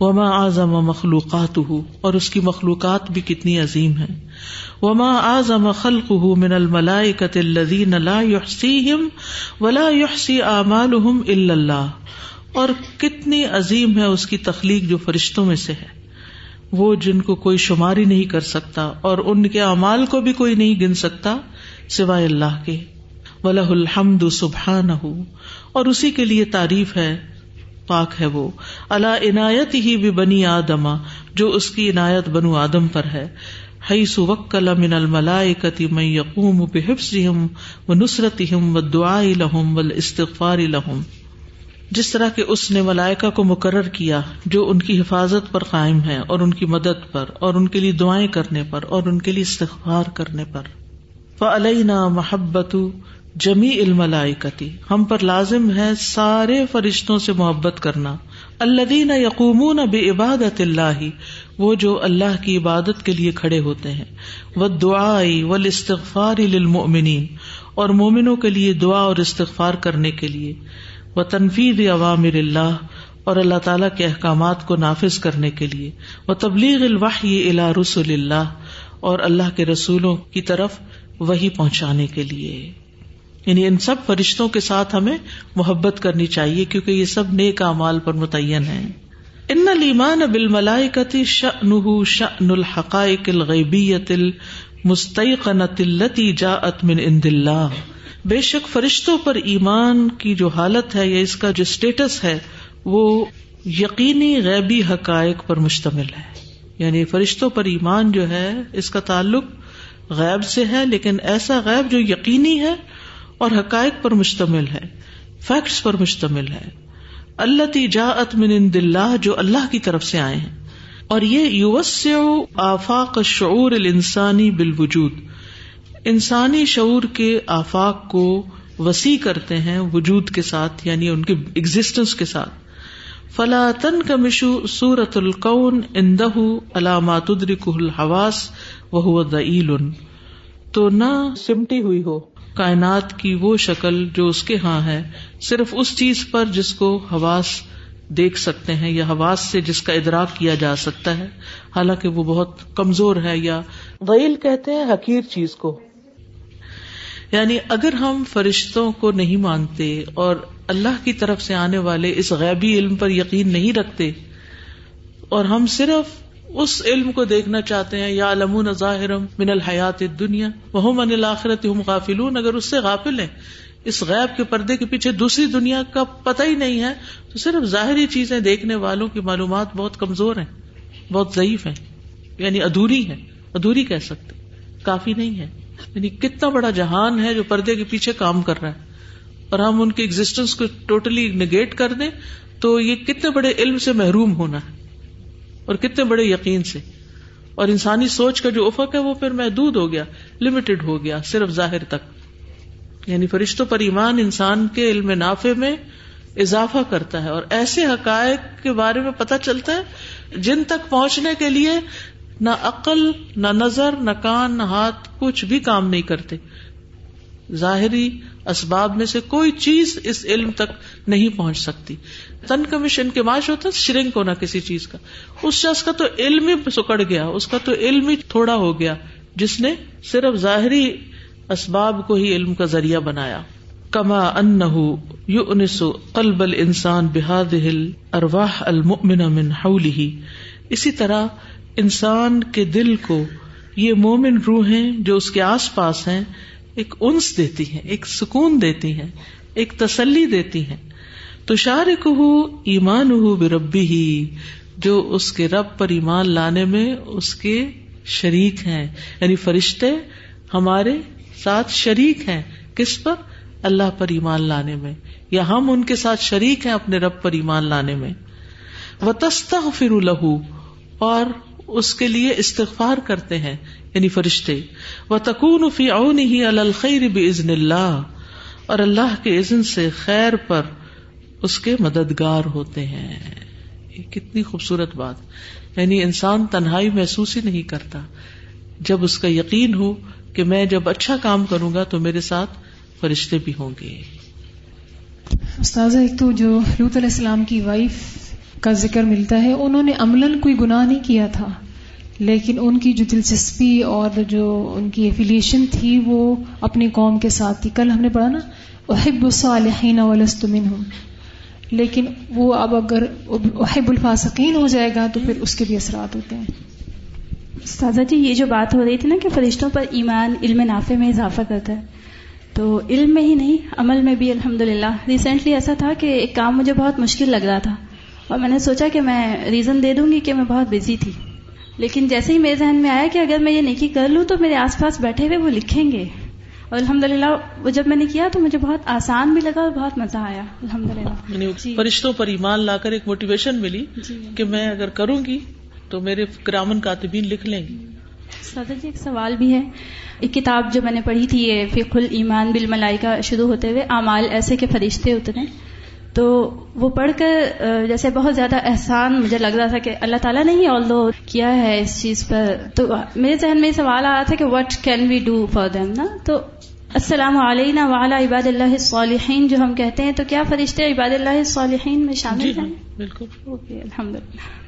وما اعظم مخلوقات اور اس کی مخلوقات بھی کتنی عظیم ہے وما اعظم خلق من الملائکت الذین لا يحصیہم ولا يحصی اعمالهم الا اللہ اور کتنی عظیم ہے اس کی تخلیق جو فرشتوں میں سے ہے۔ وہ جن کو کوئی شماری نہیں کر سکتا، اور ان کے اعمال کو بھی کوئی نہیں گن سکتا سوائے اللہ کے۔ ولہ الحمد سبحان اور اسی کے لیے تعریف ہے پاک ہے وہ. اللہ عنایت ہی بھی بنی آدما جو اس کی عنایت بنو آدم پر ہے. ہئی سوکل من الملائکتی میں یقوم بحفظہم و نصرتہم و دعائی لہم و استغفار لہم. جس طرح کے اس نے ملائکا کو مقرر کیا، جو ان کی حفاظت پر قائم ہے اور ان کی مدد پر، اور ان کے لیے دعائیں کرنے پر، اور ان کے لیے استغفار کرنے پر. فعلینا محبت جمی الملائکتی، ہم پر لازم ہے سارے فرشتوں سے محبت کرنا۔ الدین یقومون بے عبادت اللہ، وہ جو اللہ کی عبادت کے لیے کھڑے ہوتے ہیں۔ وہ دعائی و استغفار للمؤمنین، اور مومنوں کے لیے دعا اور استغفار کرنے کے لیے۔ وہ تنفیز عوامر اللہ، اور اللہ تعالیٰ کے احکامات کو نافذ کرنے کے لیے۔ وہ تبلیغ الوحی الا رسول اللہ، اور اللہ کے رسولوں کی طرف وہی پہنچانے کے لیے۔ یعنی ان سب فرشتوں کے ساتھ ہمیں محبت کرنی چاہیے کیونکہ یہ سب نیک اعمال پر متعین ہے ان المان بل ملائکتی شن شن الحقائق الغیبیت المستقنت التی جا من عند اللہ۔ بے شک فرشتوں پر ایمان کی جو حالت ہے یا اس کا جو اسٹیٹس ہے، وہ یقینی غیبی حقائق پر مشتمل ہے۔ یعنی فرشتوں پر ایمان جو ہے، اس کا تعلق غیب سے ہے، لیکن ایسا غیب جو یقینی ہے اور حقائق پر مشتمل ہے فیکٹس پر مشتمل ہے۔ اللہ تی جا من دلہ جو اللہ کی طرف سے آئے ہیں۔ اور یہ یوس آفاق شعور الانسانی بالوجود۔ انسانی شعور کے آفاق کو وسیع کرتے ہیں وجود کے ساتھ یعنی ان کے ایگزٹینس کے ساتھ۔ فلاطن کا مشو سورت القون اندہ علامات الحواس وہ دعیل تو نہ سمٹی ہوئی ہو۔ کائنات کی وہ شکل جو اس کے ہاں ہے صرف اس چیز پر جس کو حواس دیکھ سکتے ہیں یا حواس سے جس کا ادراک کیا جا سکتا ہے۔ حالانکہ وہ بہت کمزور ہے یا غیل کہتے ہیں حقیر چیز کو۔ یعنی اگر ہم فرشتوں کو نہیں مانتے اور اللہ کی طرف سے آنے والے اس غیبی علم پر یقین نہیں رکھتے اور ہم صرف اس علم کو دیکھنا چاہتے ہیں یا علم ظاہر من الحیات دنیا وہ من الآخرت ہم غافل اگر اس سے غافل ہیں، اس غیب کے پردے کے پیچھے دوسری دنیا کا پتہ ہی نہیں ہے، تو صرف ظاہری چیزیں دیکھنے والوں کی معلومات بہت کمزور ہیں، بہت ضعیف ہیں یعنی ادھوری ہے ادھوری کہہ سکتے، کافی نہیں ہے۔ یعنی کتنا بڑا جہان ہے جو پردے کے پیچھے کام کر رہا ہے۔ اور ہم ان کی ایگزٹینس کو ٹوٹلی نگیٹ کر دیں، تو یہ کتنے بڑے علم سے محروم ہونا ہے۔ اور کتنے بڑے یقین سے۔ اور انسانی سوچ کا جو افق ہے وہ پھر محدود ہو گیا لمیٹڈ ہو گیا، صرف ظاہر تک۔ یعنی فرشتوں پر ایمان انسان کے علم نافع میں اضافہ کرتا ہے، اور ایسے حقائق کے بارے میں پتہ چلتا ہے جن تک پہنچنے کے لیے نہ عقل، نہ نظر، نہ کان، نہ ہاتھ کچھ بھی کام نہیں کرتے۔ ظاہری اسباب میں سے کوئی چیز اس علم تک نہیں پہنچ سکتی۔ تن کمیشن کے معاش ہوتا شرنک ہونا کسی چیز کا۔ اس شخص کا تو علم ہی سکڑ گیا، اس کا تو علم ہی تھوڑا ہو گیا۔ جس نے صرف ظاہری اسباب کو ہی علم کا ذریعہ بنایا۔ کما ان یو انسو قلب ال انسان بحاد ہل ارواہ المن ہی اسی طرح انسان کے دل کو یہ مومن روحیں جو اس کے آس پاس ہیں ایک انس دیتی ہیں، ایک سکون دیتی ہیں، ایک تسلی دیتی ہیں۔ تو شارک ہو ایمان ہو بربی ہی جو اس کے رب پر ایمان لانے میں اس کے شریک ہیں۔ یعنی فرشتے ہمارے ساتھ شریک ہیں۔ کس پر؟ اللہ پر ایمان لانے میں۔ یا ہم ان کے ساتھ شریک ہیں اپنے رب پر ایمان لانے میں۔ وہ تستا فر لہو اور اس کے لیے استغفار کرتے ہیں۔ یعنی فرشتے وہ تکون فی اون ہی الخیر بزن اللہ اور اللہ کے عزن سے خیر پر اس کے مددگار ہوتے ہیں۔ یہ کتنی خوبصورت بات۔ یعنی انسان تنہائی محسوس ہی نہیں کرتا۔ جب اس کا یقین ہو کہ میں جب اچھا کام کروں گا تو میرے ساتھ فرشتے بھی ہوں گے۔ استاذہ، ایک تو جو لوت علیہ السلام کی وائف کا ذکر ملتا ہے، انہوں نے عملاً کوئی گناہ نہیں کیا تھا۔ لیکن ان کی جو دلچسپی اور جو ان کی ایفیلیشن تھی وہ اپنی قوم کے ساتھ تھی۔ کل ہم نے پڑھا نا، احب الصالحین ولست منہم۔ لیکن وہ اب اگر احب الفاسقین ہو جائے گا تو پھر اس کے بھی اثرات ہوتے ہیں۔ استاذہ جی یہ جو بات ہو رہی تھی نا کہ فرشتوں پر ایمان علم نافع میں اضافہ کرتا ہے، تو علم میں ہی نہیں، عمل میں بھی الحمد للہ ریسنٹلی ایسا تھا کہ ایک کام مجھے بہت مشکل لگ رہا تھا اور میں نے سوچا کہ میں ریزن دے دوں گی کہ میں بہت بزی تھی۔ لیکن جیسے ہی میرے ذہن میں آیا کہ اگر میں یہ نیکی کر لوں تو میرے آس پاس بیٹھے ہوئے وہ لکھیں گے۔ اور الحمد للہ وہ جب میں نے کیا تو مجھے بہت آسان بھی لگا اور بہت مزہ آیا۔ الحمد للہ یعنی جی۔ فرشتوں پر ایمان لا کر ایک موٹیویشن ملی جی۔ کہ میں اگر کروں گی تو میرے کرامن کاتبین لکھ لیں گے۔ سادہ جی ایک سوال بھی ہے۔ ایک کتاب جو میں نے پڑھی تھی یہ فق المان بل ملائی کا شروع ہوتے ہوئے اعمال ایسے کے فرشتے اتنے تو وہ پڑھ کر جیسے بہت زیادہ احسان مجھے لگ رہا تھا کہ اللہ تعالیٰ نے ہی آل دو کیا ہے اس چیز پر۔ تو میرے ذہن میں سوال آ رہا تھا کہ what can we do for them نا؟ تو السلام علینا وعلی عباد اللہ صالحین جو ہم کہتے ہیں تو کیا فرشتے عباد اللہ صالحین میں شامل جی ہیں؟ بالکل۔ اوکے الحمد للہ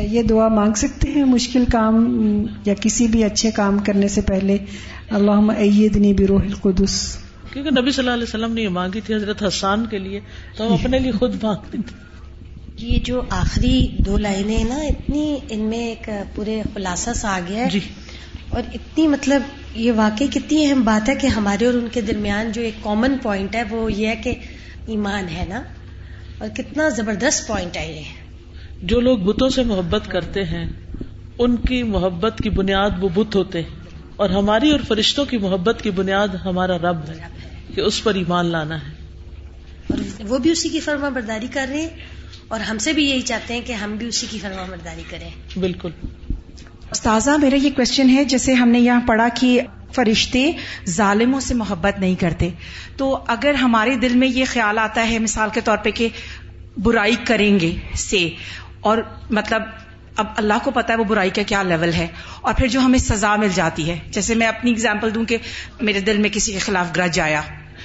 یہ دعا مانگ سکتے ہیں مشکل کام یا کسی بھی اچھے کام کرنے سے پہلے؟ اللہ ایدنی بروح القدس۔ کیونکہ نبی صلی اللہ علیہ وسلم نے یہ مانگی تھی حضرت حسان کے لیے تو ہم اپنے لیے خود مانگتے تھے۔ یہ جو آخری دو لائنیں نا اتنی ان میں ایک پورے خلاصہ سا آ گیا ہے۔ جی۔ اور اتنی مطلب یہ واقعی کتنی اہم بات ہے کہ ہمارے اور ان کے درمیان جو ایک کامن پوائنٹ ہے وہ یہ ہے کہ ایمان ہے نا۔ اور کتنا زبردست پوائنٹ ہے یہ۔ جو لوگ بتوں سے محبت کرتے ہیں ان کی محبت کی بنیاد وہ بت ہوتے ہیں۔ اور ہماری اور فرشتوں کی محبت کی بنیاد ہمارا رب ہے۔ کہ اس پر ایمان لانا ہے۔ اور وہ بھی اسی کی فرما برداری کر رہے ہیں اور ہم سے بھی یہی چاہتے ہیں کہ ہم بھی اسی کی فرما برداری کریں۔ بالکل۔ استاذہ میرا یہ کوشچن ہے جیسے ہم نے یہاں پڑھا کہ فرشتے ظالموں سے محبت نہیں کرتے۔ تو اگر ہمارے دل میں یہ خیال آتا ہے مثال کے طور پہ کہ برائی کریں گے سے اور مطلب اب اللہ کو پتا ہے وہ برائی کا کیا لیول ہے اور پھر جو ہمیں سزا مل جاتی ہے۔ جیسے میں اپنی اگزامپل دوں کہ میرے دل میں کسی کے خلاف گرج آیا۔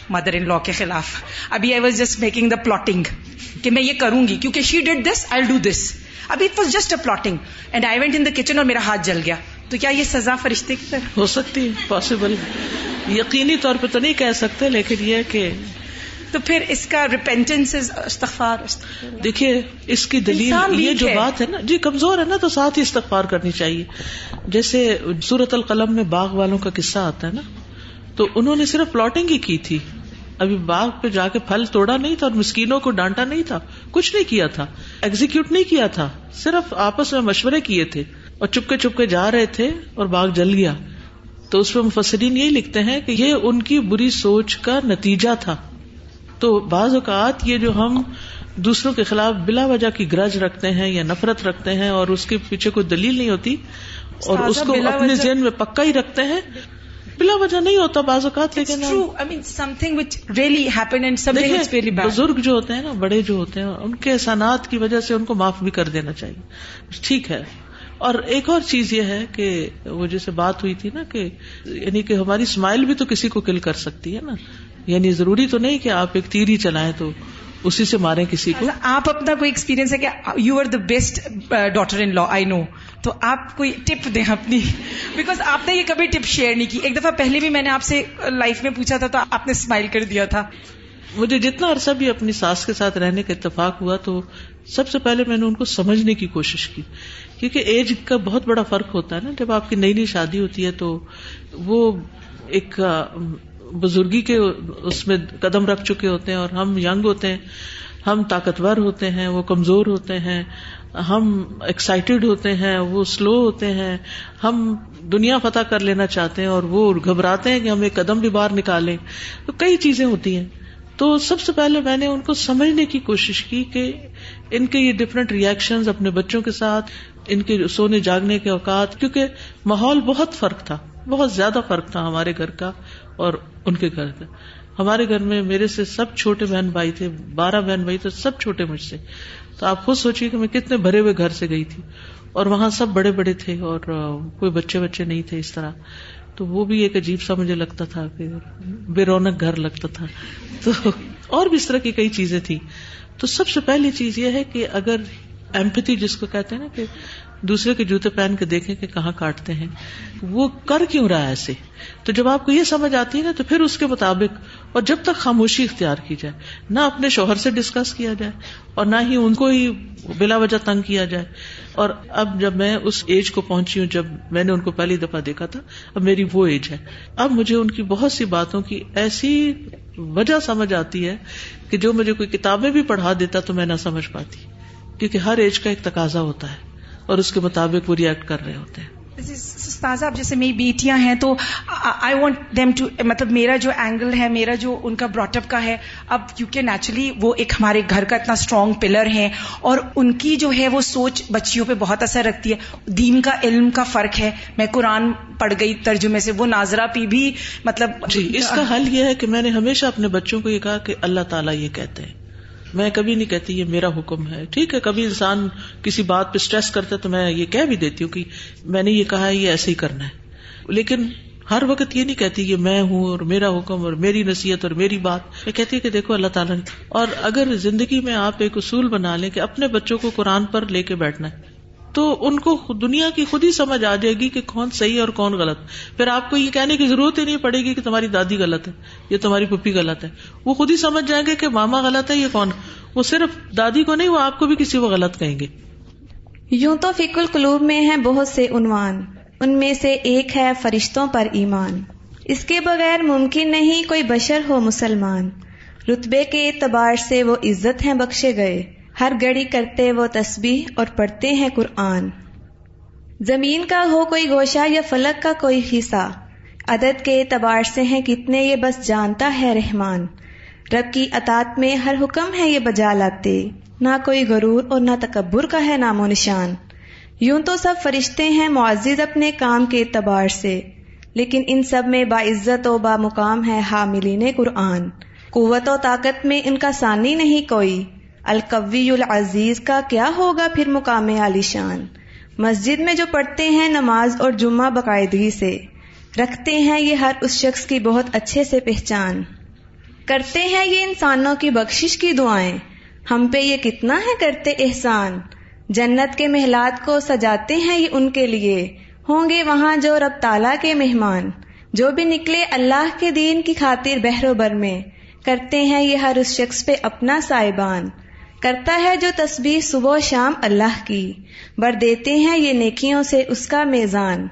مدر ان لا کے خلاف. ابھی I was just making the plotting کہ میں یہ کروں گی کیونکہ she did this I do this ابھی it was just a plotting and I went in the kitchen اور میرا ہاتھ جل گیا. تو کیا یہ سزا فرشتے کی طرح ہو سکتی ہے پاسبل یقینی طور پہ تو نہیں کہہ سکتے لیکن یہ کہ تو پھر اس کا ریپینٹنس استغفار دیکھیے اس کی دلیل یہ جو بات ہے نا جی کمزور ہے نا تو ساتھ ہی استغفار کرنی چاہیے۔ جیسے سورت القلم میں باغ والوں کا قصہ آتا ہے نا تو انہوں نے صرف پلاٹنگ ہی کی تھی۔ ابھی باغ پہ جا کے پھل توڑا نہیں تھا اور مسکینوں کو ڈانٹا نہیں تھا کچھ نہیں کیا تھا ایگزیکیوٹ نہیں کیا تھا صرف آپس میں مشورے کیے تھے اور چپکے چپکے جا رہے تھے اور باغ جل گیا۔ تو اس پہ مفسرین یہی لکھتے ہیں کہ یہ ان کی بری سوچ کا نتیجہ تھا۔ تو بعض اوقات یہ جو ہم دوسروں کے خلاف بلا وجہ کی گرج رکھتے ہیں یا نفرت رکھتے ہیں اور اس کے پیچھے کوئی دلیل نہیں ہوتی اور اس کو اپنے ذہن میں پکا ہی رکھتے ہیں بلا وجہ نہیں ہوتا بعض اوقات لیکن بزرگ جو ہوتے ہیں نا بڑے جو ہوتے ہیں ان کے احسانات کی وجہ سے ان کو معاف بھی کر دینا چاہیے۔ ٹھیک ہے۔ اور ایک اور چیز یہ ہے کہ وہ جیسے بات ہوئی تھی نا کہ یعنی کہ ہماری اسمائل بھی تو کسی کو کل کر سکتی ہے نا۔ یعنی ضروری تو نہیں کہ آپ ایک تیر ہی چلائیں تو اسی سے مارے کسی کو۔ آپ اپنا کوئی ایکسپیرینس ہے کہ you are the best daughter in law I know تو آپ کوئی ٹپ دیں اپنی؟ بیکاز آپ نے یہ کبھی ٹپ شیئر نہیں کی۔ ایک دفعہ پہلے بھی میں نے آپ سے لائف میں پوچھا تھا تو آپ نے اسمائل کر دیا تھا۔ مجھے جتنا عرصہ بھی اپنی ساس کے ساتھ رہنے کا اتفاق ہوا تو سب سے پہلے میں نے ان کو سمجھنے کی کوشش کی۔ کیونکہ ایج کا بہت بڑا فرق ہوتا ہے نا۔ جب آپ کی نئی نئی شادی ہوتی ہے تو وہ ایک بزرگی کے اس میں قدم رکھ چکے ہوتے ہیں اور ہم ینگ ہوتے ہیں، ہم طاقتور ہوتے ہیں، وہ کمزور ہوتے ہیں۔ ہم ایکسائٹیڈ ہوتے ہیں، وہ سلو ہوتے ہیں، ہم دنیا فتح کر لینا چاہتے ہیں اور وہ گھبراتے ہیں کہ ہم ایک قدم بھی باہر نکالیں۔ تو کئی چیزیں ہوتی ہیں۔ تو سب سے پہلے میں نے ان کو سمجھنے کی کوشش کی کہ ان کے یہ ڈفرینٹ ریئیکشن اپنے بچوں کے ساتھ، ان کے سونے جاگنے کے اوقات، کیونکہ ماحول بہت فرق تھا، بہت زیادہ فرق تھا ہمارے گھر کا اور ان کے گھر کا۔ ہمارے گھر میں میرے سے سب چھوٹے بہن بھائی تھے، بارہ بہن بھائی تھے، سب چھوٹے مجھ سے۔ تو آپ خود سوچیے کہ میں کتنے بھرے ہوئے گھر سے گئی تھی اور وہاں سب بڑے بڑے تھے اور کوئی بچے بچے نہیں تھے اس طرح۔ تو وہ بھی ایک عجیب سا مجھے لگتا تھا کہ بے رونق گھر لگتا تھا۔ تو اور بھی اس طرح کی کئی چیزیں تھی تو سب سے پہلی چیز یہ ہے کہ اگر ایمپتی جس کو کہتے ہیں نا کہ دوسرے کے جوتے پہن کے دیکھیں کہ کہاں کاٹتے ہیں۔ وہ کر کیوں رہا ہے ایسے؟ تو جب آپ کو یہ سمجھ آتی ہے نا، تو پھر اس کے مطابق اور جب تک خاموشی اختیار کی جائے، نہ اپنے شوہر سے ڈسکس کیا جائے اور نہ ہی ان کو ہی بلا وجہ تنگ کیا جائے۔ اور اب جب میں اس ایج کو پہنچی ہوں، جب میں نے ان کو پہلی دفعہ دیکھا تھا، اب میری وہ ایج ہے۔ اب مجھے ان کی بہت سی باتوں کی ایسی وجہ سمجھ آتی ہے کہ جو مجھے کوئی کتابیں بھی پڑھا دیتا تو میں نہ سمجھ پاتی، کیونکہ ہر ایج کا ایک تقاضا ہوتا ہے۔ اور اس کے مطابق وہ ریئیکٹ کر رہے ہوتے ہیں۔ اب جیسے میری بیٹیاں ہیں تو آئی وانٹ دیم ٹو مطلب میرا جو اینگل ہے میرا جو ان کا براٹ اپ کا ہے اب کیونکہ نیچرلی وہ ایک ہمارے گھر کا اتنا اسٹرانگ پلر ہے اور ان کی جو ہے وہ سوچ بچیوں پہ بہت اثر رکھتی ہے۔ دین کا علم کا فرق ہے۔ میں قرآن پڑھ گئی ترجمے سے وہ ناظرہ پی بھی مطلب جی اس کا حل یہ ہے کہ میں نے ہمیشہ اپنے بچوں کو یہ کہا کہ اللہ تعالیٰ یہ کہتے ہیں۔ میں کبھی نہیں کہتی یہ میرا حکم ہے۔ ٹھیک ہے، کبھی انسان کسی بات پہ اسٹریس کرتا تو میں یہ کہہ بھی دیتی ہوں کہ میں نے یہ کہا ہے، یہ ایسے ہی کرنا ہے۔ لیکن ہر وقت یہ نہیں کہتی کہ میں ہوں اور میرا حکم اور میری نصیحت اور میری بات۔ میں کہتی کہ دیکھو، اللہ تعالیٰ نے، اور اگر زندگی میں آپ ایک اصول بنا لیں کہ اپنے بچوں کو قرآن پر لے کے بیٹھنا ہے تو ان کو دنیا کی خود ہی سمجھ آ جائے گی کہ کون صحیح اور کون غلط۔ پھر آپ کو یہ کہنے کی ضرورت ہی نہیں پڑے گی کہ تمہاری دادی غلط ہے، یا تمہاری پپی غلط ہے۔ وہ خود ہی سمجھ جائیں گے کہ ماما غلط ہے یہ کون۔ وہ صرف دادی کو نہیں، وہ آپ کو بھی کسی کو غلط کہیں گے۔ یوں تو فک القلوب میں ہیں بہت سے عنوان۔ ان میں سے ایک ہے فرشتوں پر ایمان۔ اس کے بغیر ممکن نہیں کوئی بشر ہو مسلمان۔ رتبے کے اعتبار سے وہ عزت ہیں بخشے گئے۔ ہر گڑی کرتے وہ تسبیح اور پڑھتے ہیں قرآن۔ زمین کا ہو کوئی گوشہ یا فلک کا کوئی حصہ۔ عدد کے اعتبار سے ہیں کتنے یہ بس جانتا ہے رحمان۔ رب کی اطاط میں ہر حکم ہے یہ بجا لاتے۔ نہ کوئی غرور اور نہ تکبر کا ہے نام و نشان۔ یوں تو سب فرشتے ہیں معزز اپنے کام کے اعتبار سے۔ لیکن ان سب میں باعزت و با مقام ہے حاملین قرآن۔ قوت و طاقت میں ان کا ثانی نہیں کوئی۔ القوی العزیز کا کیا ہوگا پھر مقام علی شان؟ مسجد میں جو پڑھتے ہیں نماز اور جمعہ باقاعدگی سے، رکھتے ہیں یہ ہر اس شخص کی بہت اچھے سے پہچان۔ کرتے ہیں یہ انسانوں کی بخشش کی دعائیں۔ ہم پہ یہ کتنا ہے کرتے احسان۔ جنت کے محلات کو سجاتے ہیں یہ ان کے لیے۔ ہوں گے وہاں جو رب تالا کے مہمان۔ جو بھی نکلے اللہ کے دین کی خاطر بہرو بر میں۔ کرتے ہیں یہ ہر اس شخص پہ اپنا سائبان۔ کرتا ہے جو تسبیح صبح و شام اللہ کی۔ بر دیتے ہیں یہ نیکیوں سے اس کا میزان۔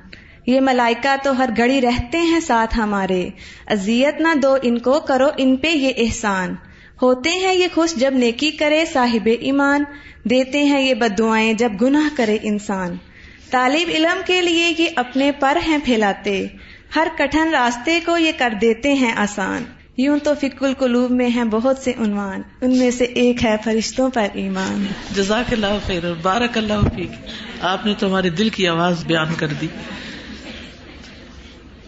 یہ ملائکہ تو ہر گھڑی رہتے ہیں ساتھ ہمارے۔ ازیت نہ دو ان کو، کرو ان پہ یہ احسان۔ ہوتے ہیں یہ خوش جب نیکی کرے صاحب ایمان۔ دیتے ہیں یہ بدوائیں جب گناہ کرے انسان۔ طالب علم کے لیے یہ اپنے پر ہیں پھیلاتے۔ ہر کٹھن راستے کو یہ کر دیتے ہیں آسان۔ یوں تو فک القلوب میں ہیں بہت سے عنوان، ان میں سے ایک ہے فرشتوں پر ایمان۔ جزاک اللہ خیر بارک اللہ فیک۔ آپ نے تو ہمارے دل کی آواز بیان کر دی۔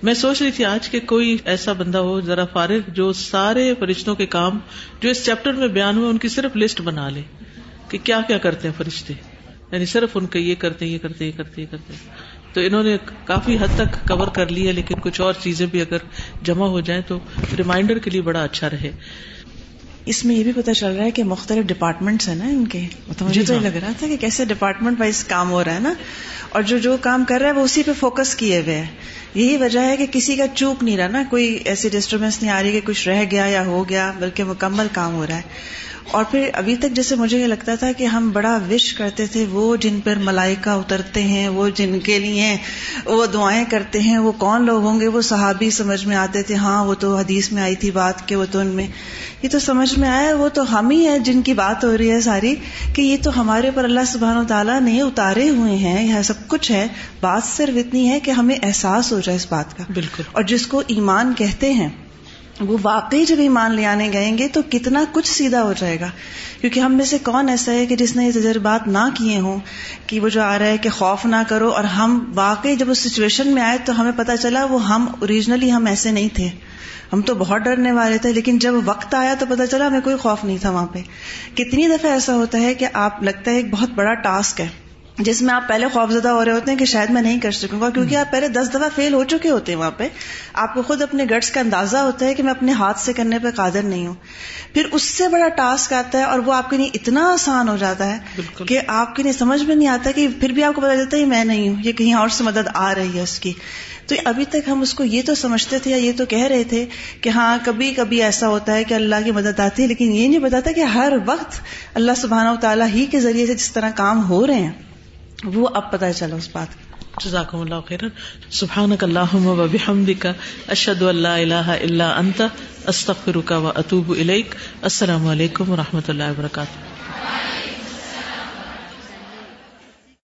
میں سوچ رہی تھی آج کہ کوئی ایسا بندہ ہو، ذرا فارغ، جو سارے فرشتوں کے کام، جو اس چیپٹر میں بیان ہوئے، ان کی صرف لسٹ بنا لے کہ کیا کیا کرتے ہیں فرشتے۔ یعنی صرف ان کے یہ کرتے یہ کرتے یہ کرتے یہ کرتے تو انہوں نے کافی حد تک کور کر لی ہے لیکن کچھ اور چیزیں بھی اگر جمع ہو جائیں تو ریمائنڈر کے لیے بڑا اچھا رہے۔ اس میں یہ بھی پتا چل رہا ہے کہ مختلف ڈپارٹمنٹس ہیں نا ان کے۔ مجھے تو یہ لگ رہا تھا کہ کیسے ڈپارٹمنٹ وائز کام ہو رہا ہے نا۔ اور جو جو کام کر رہا ہے وہ اسی پہ فوکس کیے ہوئے ہیں یہی وجہ ہے کہ کسی کا چوک نہیں رہا نا کوئی ایسی ڈسٹربینس نہیں آ رہی کہ کچھ رہ گیا یا ہو گیا، بلکہ مکمل کام ہو رہا ہے۔ اور پھر ابھی تک جیسے مجھے یہ لگتا تھا کہ ہم بڑا وش کرتے تھے، وہ جن پر ملائکہ اترتے ہیں، وہ جن کے لیے وہ دعائیں کرتے ہیں، وہ کون لوگ ہوں گے؟ وہ صحابی سمجھ میں آتے تھے ہاں وہ تو حدیث میں آئی تھی بات کہ وہ تو ان میں۔ یہ تو سمجھ میں آیا، وہ تو ہم ہی ہیں جن کی بات ہو رہی ہے ساری کہ یہ تو ہمارے پر اللہ سبحان و تعالیٰ نے اتارے ہوئے ہیں یہ سب کچھ ہے۔ بات صرف اتنی ہے کہ ہمیں احساس ہو جائے اس بات کا۔ بالکل۔ اور جس کو ایمان کہتے ہیں وہ واقعی جب ایمان لے آنے گئیں گے تو کتنا کچھ سیدھا ہو جائے گا۔ کیونکہ ہم میں سے کون ایسا ہے کہ جس نے یہ تجربات نہ کیے ہوں کہ وہ جو آ رہا ہے کہ خوف نہ کرو اور ہم واقعی جب اس سچویشن میں آئے تو ہمیں پتا چلا وہ ہم اوریجنلی ہم ایسے نہیں تھے۔ ہم تو بہت ڈرنے والے تھے لیکن جب وقت آیا تو پتا چلا ہمیں کوئی خوف نہیں تھا وہاں پہ۔ کتنی دفعہ ایسا ہوتا ہے کہ آپ لگتا ہے ایک بہت بڑا ٹاسک ہے۔ جس میں آپ پہلے خوفزدہ ہو رہے ہوتے ہیں کہ شاید میں نہیں کر سکوں گا کیونکہ آپ پہلے دس دفعہ فیل ہو چکے ہوتے ہیں وہاں پہ۔ آپ کو خود اپنے گٹس کا اندازہ ہوتا ہے کہ میں اپنے ہاتھ سے کرنے پہ قادر نہیں ہوں۔ پھر اس سے بڑا ٹاسک آتا ہے اور وہ آپ کے لیے اتنا آسان ہو جاتا ہے کہ آپ کے لیے سمجھ میں نہیں آتا کہ پھر بھی آپ کو پتا چلتا ہے میں نہیں ہوں یہ کہیں اور سے مدد آ رہی ہے اس کی۔ تو ابھی تک ہم اس کو یہ تو سمجھتے تھے یا یہ تو کہہ رہے تھے کہ ہاں کبھی کبھی ایسا ہوتا ہے کہ اللہ کی مدد آتی ہے لیکن یہ نہیں بتاتا کہ ہر وقت اللہ سبحانہ و تعالیٰ ہی کے ذریعے سے جس طرح کام ہو رہے ہیں۔ وہ اب پتا چلا اس بات کا جزاکم اللہ خیر سبحانک اللہم و بحمدک اشہد ان لا الہ الا انت، استغفرک و اتوب الیک۔ السلام علیکم و رحمۃ اللہ وبرکاتہ۔